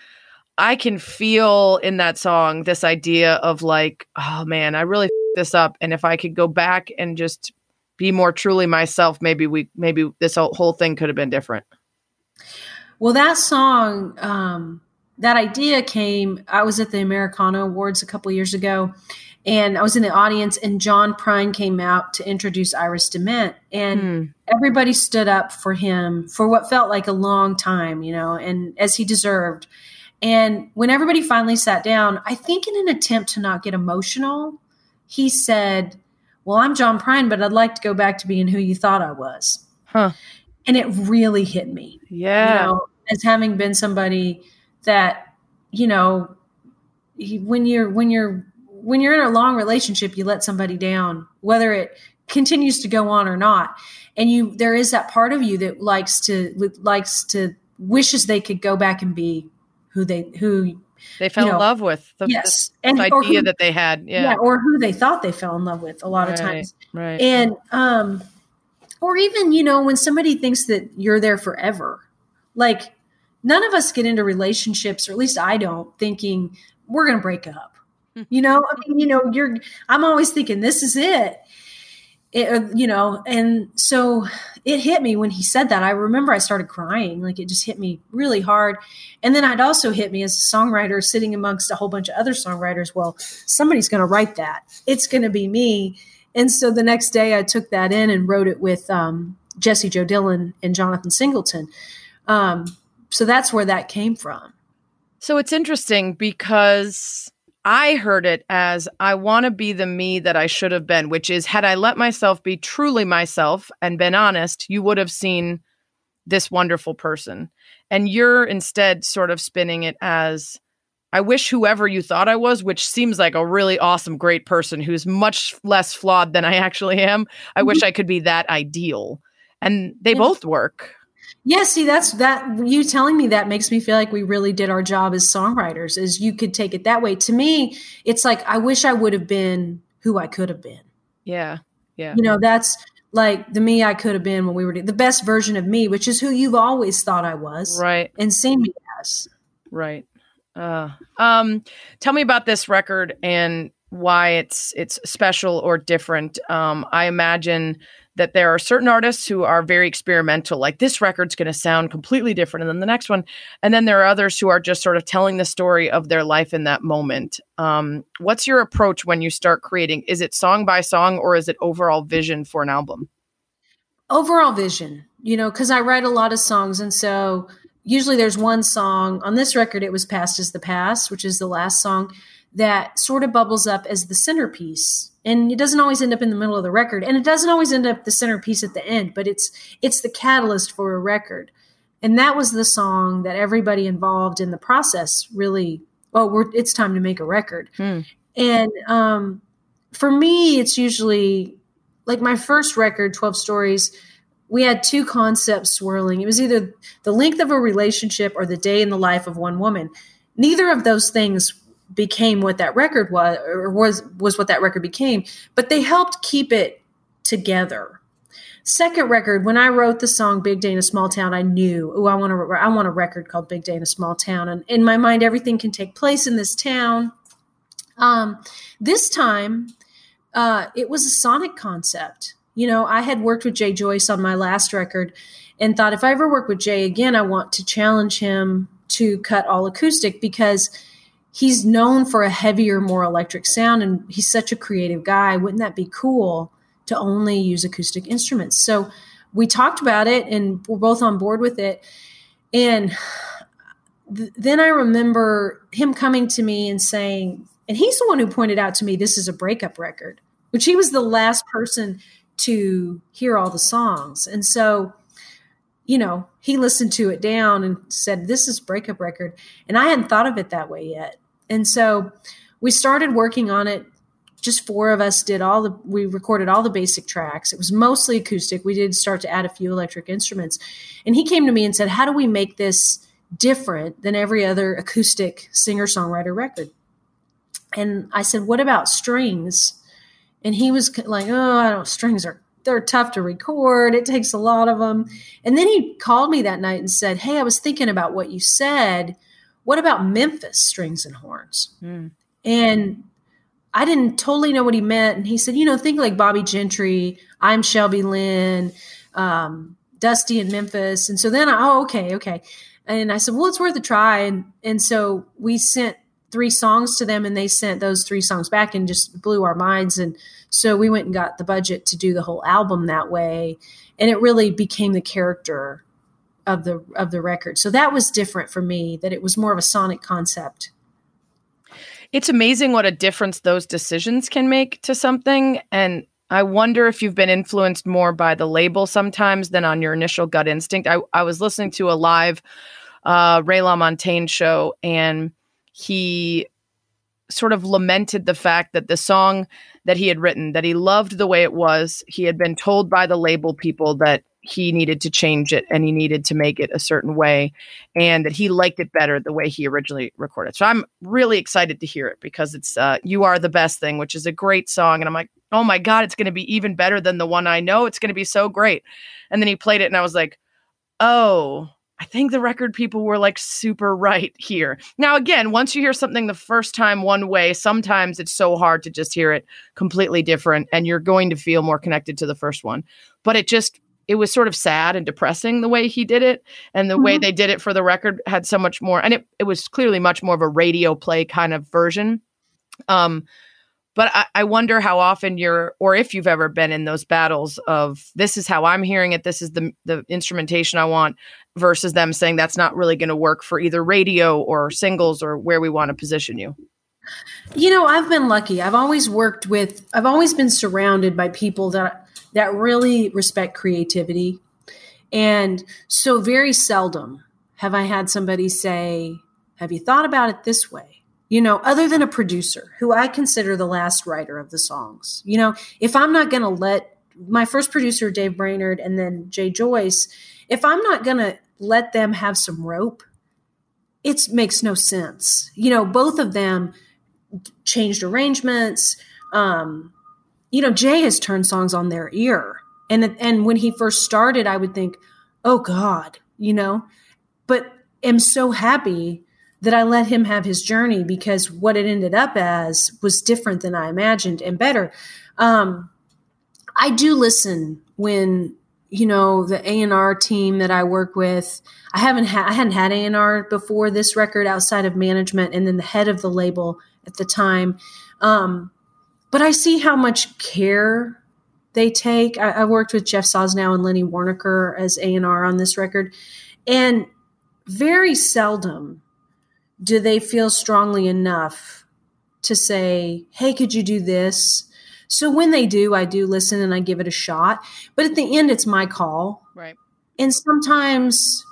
I can feel in that song this idea of like, oh man, I really this up, and if I could go back and just be more truly myself, maybe we, maybe this whole, whole thing could have been different. Well, that song, um, that idea came. I was at the Americana Awards a couple years ago, and I was in the audience, and John Prine came out to introduce Iris DeMent, and Hmm. everybody stood up for him for what felt like a long time, you know, and as he deserved. And when everybody finally sat down, I think in an attempt to not get emotional, he said, "Well, I'm John Prine, but I'd like to go back to being who you thought I was." Huh. And it really hit me Yeah. you know, as having been somebody that, you know, he- when you're when you're when you're in a long relationship, you let somebody down, whether it continues to go on or not, and you there is that part of you that likes to likes to wishes they could go back and be who they who they fell you know, in love with the, yes this, and idea who- that they had. yeah. Yeah. or who they thought they fell in love with a lot of times Right. and um or even you know when somebody thinks that you're there forever like none of us get into relationships or at least i don't thinking we're going to break up you know i mean you know you're i'm always thinking this is it it, uh, you know, and so it hit me when he said that. I remember I started crying, like it just hit me really hard. And then I'd also hit me as a songwriter sitting amongst a whole bunch of other songwriters. Well, somebody's going to write that. It's going to be me. And so the next day I took that in and wrote it with um, Jessi Jo Dillon and Jonathan Singleton. Um, so that's where that came from. So it's interesting because I heard it as I want to be the me that I should have been, which is had I let myself be truly myself and been honest, you would have seen this wonderful person. And you're instead sort of spinning it as I wish whoever you thought I was, which seems like a really awesome, great person who's much less flawed than I actually am. I wish mm-hmm. I could be that ideal. And they Yeah. both work. Yeah, see, that's that. You telling me that makes me feel like we really did our job as songwriters. Is you could take it that way. To me, it's like I wish I would have been who I could have been. Yeah. Yeah. You know, that's like the me I could have been when we were the best version of me, which is who you've always thought I was, Right. and seen me as. Right. Uh, um, tell me about this record and why it's it's special or different. Um, I imagine that there are certain artists who are very experimental, like this record's going to sound completely different than the next one, and then there are others who are just sort of telling the story of their life in that moment. Um, what's your approach when you start creating? Is it song by song or is it overall vision for an album? overall vision you know because i write a lot of songs and so usually there's one song on this record it was past is the past which is the last song that sort of bubbles up as the centerpiece. And it doesn't always end up in the middle of the record. And it doesn't always end up the centerpiece at the end but it's it's the catalyst for a record. And that was the song that everybody involved in the process really oh we're it's time to make a record. Hmm. and um for me it's usually like my first record 12 stories we had two concepts swirling. It was either the length of a relationship or the day in the life of one woman. Neither of those things became what that record was or was was what that record became but they helped keep it together second record when i wrote the song big day in a small town i knew oh i want to i want a record called big day in a small town and in my mind everything can take place in this town um, this time uh, it was a sonic concept. You know, I had worked with Jay Joyce on my last record and thought if I ever work with Jay again, I want to challenge him to cut all acoustic because he's known for a heavier, more electric sound and he's such a creative guy. Wouldn't that be cool to only use acoustic instruments? So we talked about it and we're both on board with it. And th- then I remember him coming to me and saying, and he's the one who pointed out to me this is a breakup record, which he was the last person to hear all the songs. And so, you know, he listened to it down and said, This is breakup record. And I hadn't thought of it that way yet. And so we started working on it. Just four of us did all the, we recorded all the basic tracks. It was mostly acoustic. We did start to add a few electric instruments. And he came to me and said, How do we make this different than every other acoustic singer songwriter record? And I said, What about strings? And he was like, Oh, I don't, know, strings are, they're tough to record. It takes a lot of them. And then he called me that night and said, Hey, I was thinking about what you said. What about Memphis strings and horns? And I didn't totally know what he meant. And he said, You know, think like Bobbie Gentry, I'm Shelby Lynne, um, Dusty in Memphis. And so then I, oh, okay, okay. And I said, Well, it's worth a try. And, and so we sent three songs to them and they sent those three songs back and just blew our minds and so we went and got the budget to do the whole album that way and it really became the character of the of the record so that was different for me that it was more of a sonic concept It's amazing what a difference those decisions can make to something. And I wonder if you've been influenced more by the label sometimes than on your initial gut instinct. I, I was listening to a live uh, Ray LaMontagne show, and he sort of lamented the fact that the song that he had written, that he loved the way it was, he had been told by the label people that he needed to change it and he needed to make it a certain way and that he liked it better the way he originally recorded. So I'm really excited to hear it because it's uh, You Are the Best Thing, which is a great song. And I'm like, oh my God, it's going to be even better than the one I know. It's going to be so great. And then he played it and I was like, oh, I think the record people were like super right here. Now, again, once you hear something the first time one way, sometimes it's so hard to just hear it completely different and you're going to feel more connected to the first one. But it just, it was sort of sad and depressing the way he did it. And the way they did it for the record had so much more. And it, it was clearly much more of a radio play kind of version. Um, but I, I wonder how often you're, or if you've ever been in those battles of this is how I'm hearing it, this is the the instrumentation I want, versus them saying that's not really going to work for either radio or singles or where we want to position you. You know, I've been lucky. I've always worked with I've always been surrounded by people that that really respect creativity. And so very seldom have I had somebody say, "Have you thought about it this way?" You know, other than a producer who I consider the last writer of the songs. You know, if I'm not going to let my first producer Dave Brainard and then Jay Joyce, if I'm not going to let them have some rope, it makes no sense. You know, both of them changed arrangements. Um, you know, Jay has turned songs on their ear, and and when he first started, I would think, oh God, you know, but am so happy that I let him have his journey because what it ended up as was different than I imagined and better. Um, I do listen when you know the A and R team that I work with. I haven't had I hadn't had A and R before this record outside of management, and then the head of the label at the time. Um, but I see how much care they take. I, I worked with Jeff Sosnow and Lenny Warnaker as A and R on this record, and very seldom do they feel strongly enough to say, "Hey, could you do this?" So when they do, I do listen and I give it a shot. But at the end, it's my call. Right. And sometimes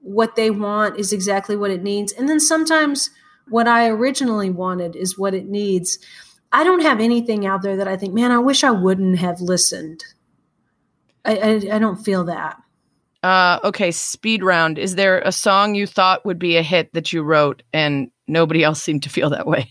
what they want is exactly what it needs. And then sometimes what I originally wanted is what it needs. I don't have anything out there that I think, man, I wish I wouldn't have listened. I, I, I don't feel that. Uh, okay, speed round. Is there a song you thought would be a hit that you wrote and nobody else seemed to feel that way?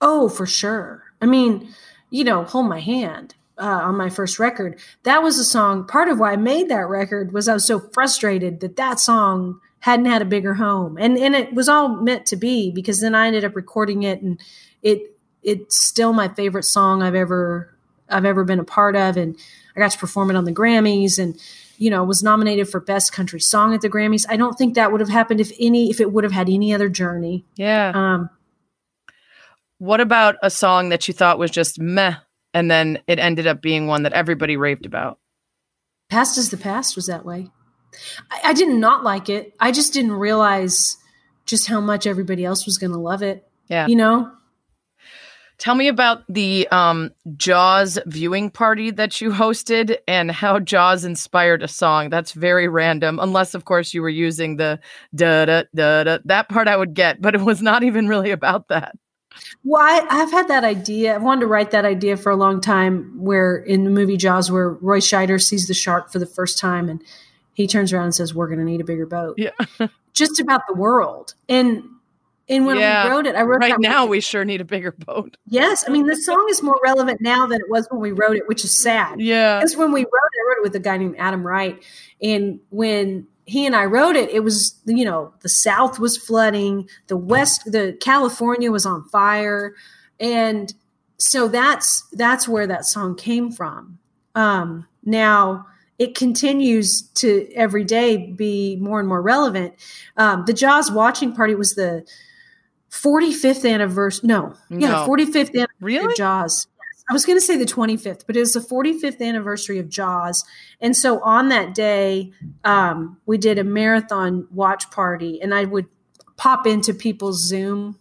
Oh, for sure. I mean, you know, hold my hand uh, on my first record. That was a song. Part of why I made that record was I was so frustrated that that song hadn't had a bigger home, and and it was all meant to be because then I ended up recording it, and it it's still my favorite song I've ever I've ever been a part of, and I got to perform it on the Grammys, and you know was nominated for best country song at the Grammys. I don't think that would have happened if any if it would have had any other journey. Yeah. Um, What about a song that you thought was just meh, and then it ended up being one that everybody raved about? Past is the past was that way. I, I did not like it. I just didn't realize just how much everybody else was going to love it. Yeah. You know? Tell me about the um, Jaws viewing party that you hosted and how Jaws inspired a song. That's very random, unless, of course, you were using the da da da da. That part I would get, but it was not even really about that. Well, I, I've had that idea. I've wanted to write that idea for a long time. Where in the movie Jaws, where Roy Scheider sees the shark for the first time, and he turns around and says, "We're going to need a bigger boat." Yeah. just about the world. And and when Yeah. we wrote it, I wrote Right now, we sure need a bigger boat. yes, I mean the song is more relevant now than it was when we wrote it, which is sad. Yeah. Because when we wrote it, I wrote it with a guy named Adam Wright. And when he and I wrote it, it was, you know, the South was flooding, the West, the California was on fire. And so that's that's where that song came from. Um, now it continues to every day be more and more relevant. Um, the Jaws watching party was the 45th anniversary. No, yeah, No. 45th anniversary Really? of Jaws. I was going to say the 25th, but it was the 45th anniversary of Jaws. And so on that day, um, we did a marathon watch party, and I would pop into people's Zoom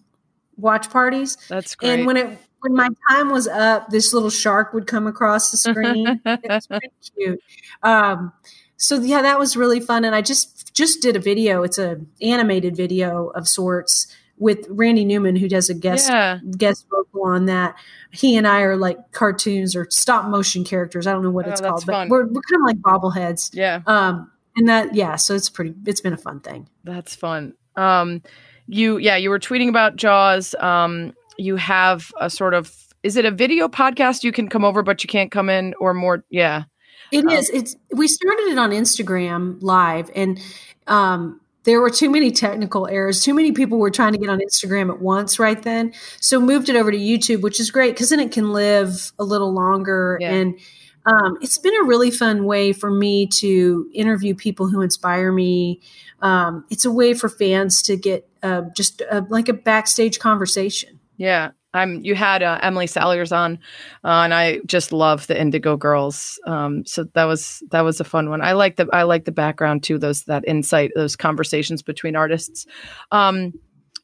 watch parties. That's great. And when it when my time was up, this little shark would come across the screen. it was pretty cute. Um, so yeah, that was really fun. And I just just did a video. It's a animated video of sorts with Randy Newman, who does a guest yeah. guest vocal on that. He and I are like cartoons or stop motion characters. I don't know what Oh, it's called, fun. but we're, we're kind of like bobbleheads. Yeah. Um, and that yeah, so it's pretty. It's been a fun thing. That's fun. Um, you, yeah, you were tweeting about Jaws. Um, you have a sort of, is it a video podcast? You can come over, but you can't come in, or more? Yeah. It Um, is. It's we started it on Instagram live, and um, there were too many technical errors. Too many people were trying to get on Instagram at once right then, so moved it over to YouTube, which is great because then it can live a little longer. Yeah. And um, it's been a really fun way for me to interview people who inspire me. Um, it's a way for fans to get uh, just uh like a backstage conversation. Yeah. I'm. You had uh, Emily Saliers on, uh, and I just love the Indigo Girls. Um, so that was that was a fun one. I like the I like the background too. Those that insight, those conversations between artists. Um,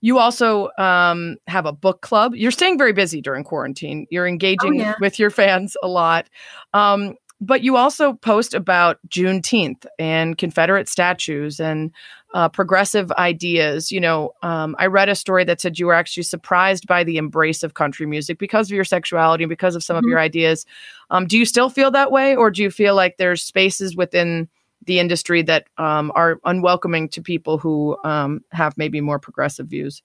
you also um, have a book club. You're staying very busy during quarantine. You're engaging yeah. with your fans a lot. Um, but you also post about Juneteenth and Confederate statues and uh, progressive ideas. You know, um, I read a story that said you were actually surprised by the embrace of country music because of your sexuality and because of some of Mhm. your ideas. Um, do you still feel that way, or do you feel like there's spaces within the industry that um, are unwelcoming to people who um, have maybe more progressive views?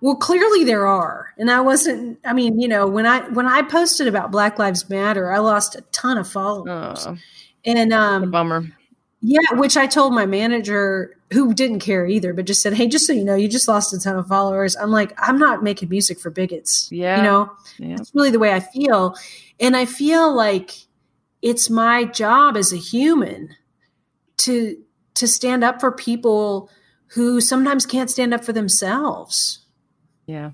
Well, clearly there are, and I wasn't. I mean, you know, when I when I posted about Black Lives Matter, I lost a ton of followers, Uh, and a um, bummer. Yeah, which I told my manager, who didn't care either, but just said, "Hey, just so you know, you just lost a ton of followers." I'm like, I'm not making music for bigots. Yeah. you know, Yeah. that's really the way I feel, and I feel like it's my job as a human to to stand up for people who sometimes can't stand up for themselves. Yeah.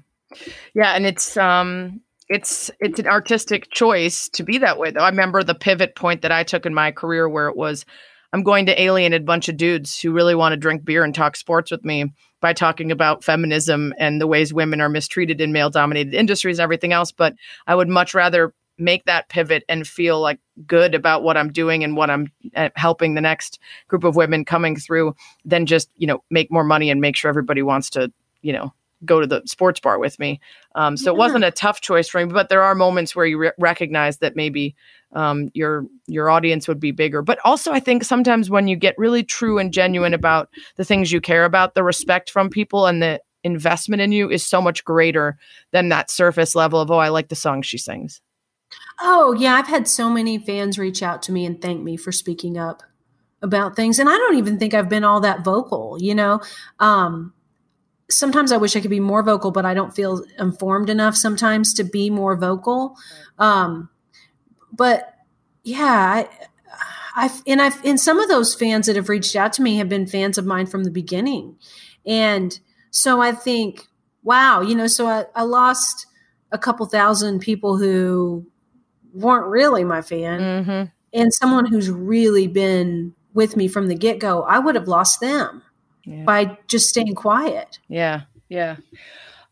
Yeah, and it's um it's it's an artistic choice to be that way though. I remember the pivot point that I took in my career where it was I'm going to alienate a bunch of dudes who really want to drink beer and talk sports with me by talking about feminism and the ways women are mistreated in male dominated industries and everything else, but I would much rather make that pivot and feel like good about what I'm doing and what I'm uh, helping the next group of women coming through than just, you know, make more money and make sure everybody wants to, you know, go to the sports bar with me. Um, so it wasn't a tough choice for me, but there are moments where you re- recognize that maybe um, your your audience would be bigger. But also, I think sometimes when you get really true and genuine about the things you care about, the respect from people and the investment in you is so much greater than that surface level of oh, I like the song she sings. Oh, yeah. I've had so many fans reach out to me and thank me for speaking up about things. And I don't even think I've been all that vocal, you know? Um, sometimes I wish I could be more vocal, but I don't feel informed enough sometimes to be more vocal. Um, but yeah, I, I've, and I've, and some of those fans that have reached out to me have been fans of mine from the beginning. And so I think, wow, you know, so I, I lost a couple thousand people who weren't really my fan Mm-hmm. and someone who's really been with me from the get-go i would have lost them Yeah. by just staying quiet Yeah, yeah.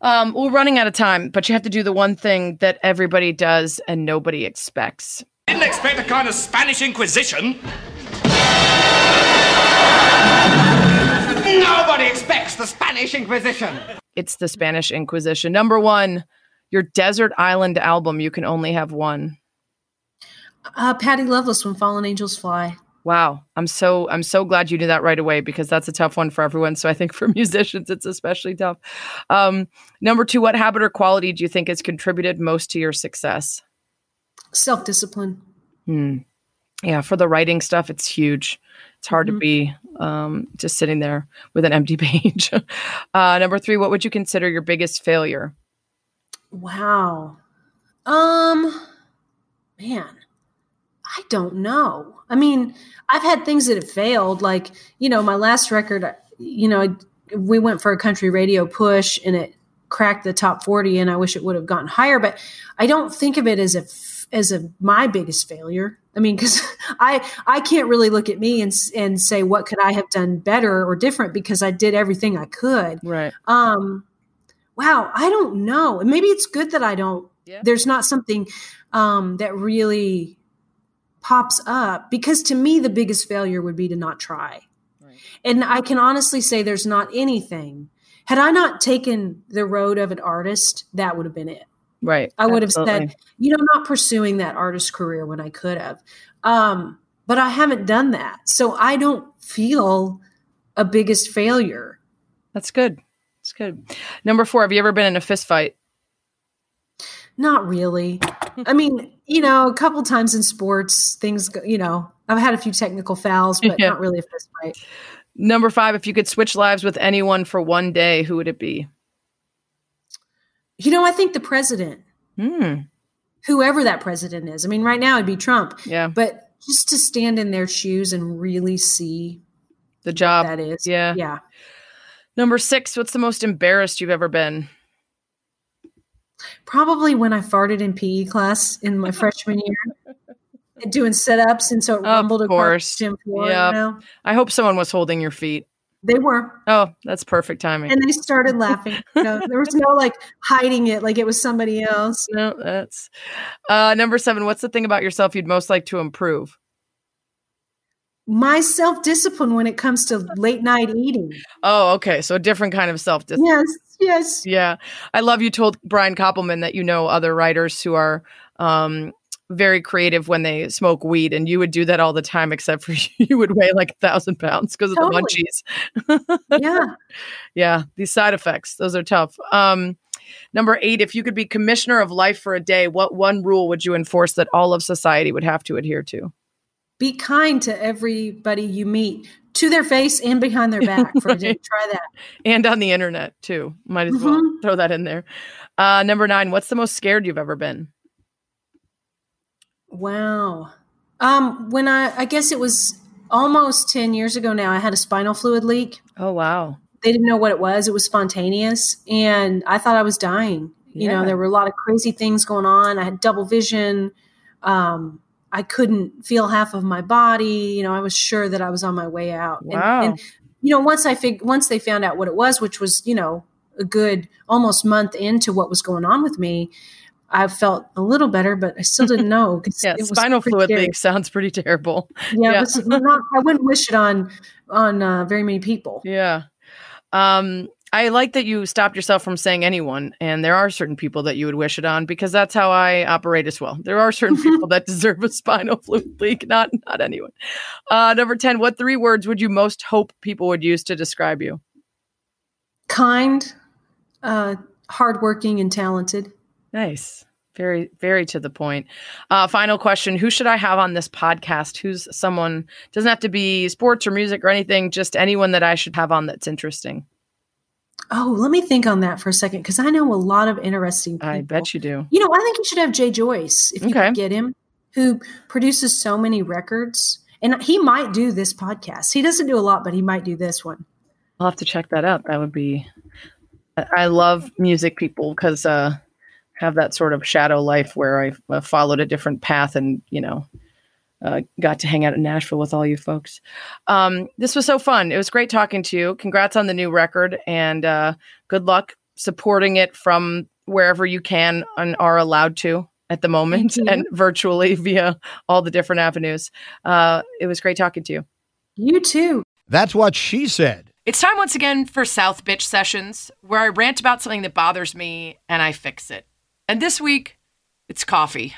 Um, we're running out of time, but you have to do the one thing that everybody does and nobody expects. Didn't expect a kind of Spanish Inquisition. Nobody expects the Spanish Inquisition. It's the Spanish Inquisition. Number one, your desert island album. You can only have one. Uh, Patty Loveless from Fallen Angels Fly. Wow, I'm so I'm so glad you knew that right away because that's a tough one for everyone. So I think for musicians, it's especially tough. Um, number two, what habit or quality do you think has contributed most to your success? Self discipline. Hmm. Yeah, for the writing stuff, it's huge. It's hard Mhm. to be um, just sitting there with an empty page. uh, number three, what would you consider your biggest failure? Wow. Um, man, I don't know. I mean, I've had things that have failed. Like, you know, my last record, you know, we went for a country radio push and it cracked the top 40 and I wish it would have gotten higher, but I don't think of it as a as a, my biggest failure. I mean, cause I, I can't really look at me and, and say, what could I have done better or different because I did everything I could. Right. Um, wow, I don't know. And maybe it's good that I don't. Yeah. There's not something um, that really pops up because to me the biggest failure would be to not try. Right. And I can honestly say there's not anything. Had I not taken the road of an artist, that would have been it. Right. I would have said, you know, not pursuing that artist career when I could have. Um, but I haven't done that. So I don't feel a biggest failure. That's good. That's good. Number four, have you ever been in a fist fight? Not really. I mean, you know, a couple times in sports, things, you know, I've had a few technical fouls, but Yeah. not really a fist fight. Number five, if you could switch lives with anyone for one day, who would it be? You know, I think the president, Hmm. whoever that president is, I mean, right now it'd be Trump, Yeah. but just to stand in their shoes and really see The job. that is. yeah. Yeah. Number six, what's the most embarrassed you've ever been? Probably when I farted in PE class in my freshman year, doing sit ups. And so it rumbled across course. the gym floor. You know? I hope someone was holding your feet. They were. Oh, that's perfect timing. And they started laughing. You know, there was no like hiding it like it was somebody else. no, that's uh, number seven. What's the thing about yourself you'd most like to improve? My self discipline when it comes to late night eating. Oh, okay. So a different kind of self discipline. Yes, yes. Yeah. I love you told Brian Koppelman that you know other writers who are um, very creative when they smoke weed, and you would do that all the time, except for you would weigh like a thousand pounds because of the munchies. Yeah. Yeah. These side effects, those are tough. Um, number eight, if you could be commissioner of life for a day, what one rule would you enforce that all of society would have to adhere to? Be kind to everybody you meet, to their face and behind their back for a day. Try that. And on the internet, too. Might as well Mhm. throw that in there. Uh, number nine, what's the most scared you've ever been? Wow. Um, when I I guess it was almost 10 years ago now, I had a spinal fluid leak. Oh, wow. They didn't know what it was. It was spontaneous and I thought I was dying. You know, there were a lot of crazy things going on. I had double vision. Um, I couldn't feel half of my body. You know, I was sure that I was on my way out. And- Wow. And, you know, once I fig- once they found out what it was, which was, you know, a good almost month into what was going on with me, I felt a little better, but I still didn't know. Yeah, spinal fluid scary. leak sounds pretty terrible. Yeah, Yeah. not, I wouldn't wish it on on uh, very many people. Yeah. Um, I like that you stopped yourself from saying anyone, and there are certain people that you would wish it on because that's how I operate as well. There are certain people that deserve a spinal fluid leak, not not anyone. Uh, number ten, what three words would you most hope people would use to describe you? Kind, uh, hardworking, and talented. Nice. Very, very to the point. Uh, final question Who should I have on this podcast? Who's someone, doesn't have to be sports or music or anything, just anyone that I should have on that's interesting? Oh, let me think on that for a second because I know a lot of interesting people. I bet you do. You know, I think you should have Jay Joyce if you Okay. get him, who produces so many records. And he might do this podcast. He doesn't do a lot, but he might do this one. I'll have to check that out. That would be. I love music people because uh, have that sort of shadow life where I followed a different path and you know uh, got to hang out in Nashville with all you folks. Um, this was so fun. It was great talking to you. Congrats on the new record and uh, good luck supporting it from wherever you can and are allowed to at the moment and virtually via all the different avenues. Uh, it was great talking to you. You too. That's what she said. It's time once again for South Bitch Sessions, where I rant about something that bothers me and I fix it. And this week, it's coffee.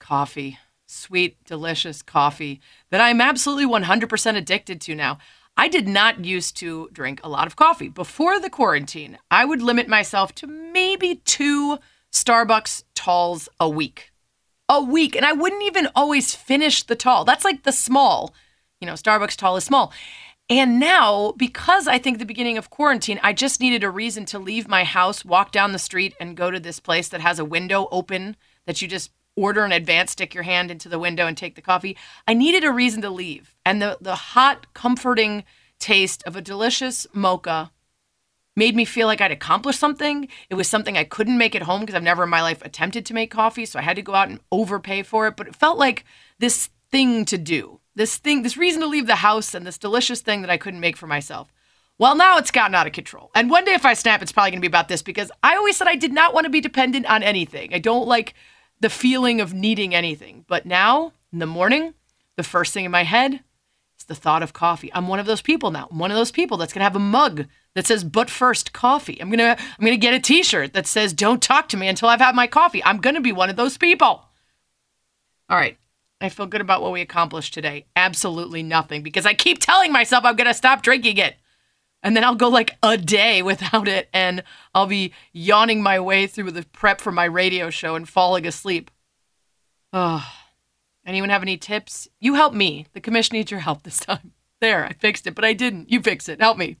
Coffee. Sweet, delicious coffee that I'm absolutely 100% addicted to now. I did not used to drink a lot of coffee. Before the quarantine, I would limit myself to maybe two Starbucks talls a week. A week. And I wouldn't even always finish the tall. That's like the small. You know, Starbucks tall is small. And now, because I think the beginning of quarantine, I just needed a reason to leave my house, walk down the street, and go to this place that has a window open that you just order in advance, stick your hand into the window, and take the coffee. I needed a reason to leave. And the, the hot, comforting taste of a delicious mocha made me feel like I'd accomplished something. It was something I couldn't make at home because I've never in my life attempted to make coffee. So I had to go out and overpay for it. But it felt like this thing to do, this thing, this reason to leave the house and this delicious thing that I couldn't make for myself. Well, now it's gotten out of control. And one day if I snap, it's probably going to be about this because I always said I did not want to be dependent on anything. I don't like the feeling of needing anything. But now, in the morning, the first thing in my head is the thought of coffee. I'm one of those people now. I'm one of those people that's going to have a mug that says "But first, coffee." I'm gonna I'm gonna get a T-shirt that says "Don't talk to me until I've had my coffee." I'm gonna be one of those people. All right. I feel good about what we accomplished today. Absolutely nothing because I keep telling myself I'm going to stop drinking it. And then I'll go like a day without it and I'll be yawning my way through the prep for my radio show and falling asleep. Oh. Anyone have any tips? You help me. The commission needs your help this time. There, I fixed it, but I didn't. You fix it. Help me.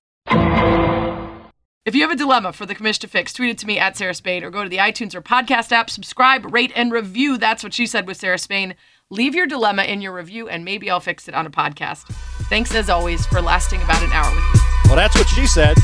If you have a dilemma for the commission to fix, tweet it to me at Sarah Spain or go to the iTunes or podcast app, subscribe, rate, and review. That's what she said with Sarah Spain. Leave your dilemma in your review and maybe I'll fix it on a podcast. Thanks as always for lasting about an hour with me. Well, that's what she said.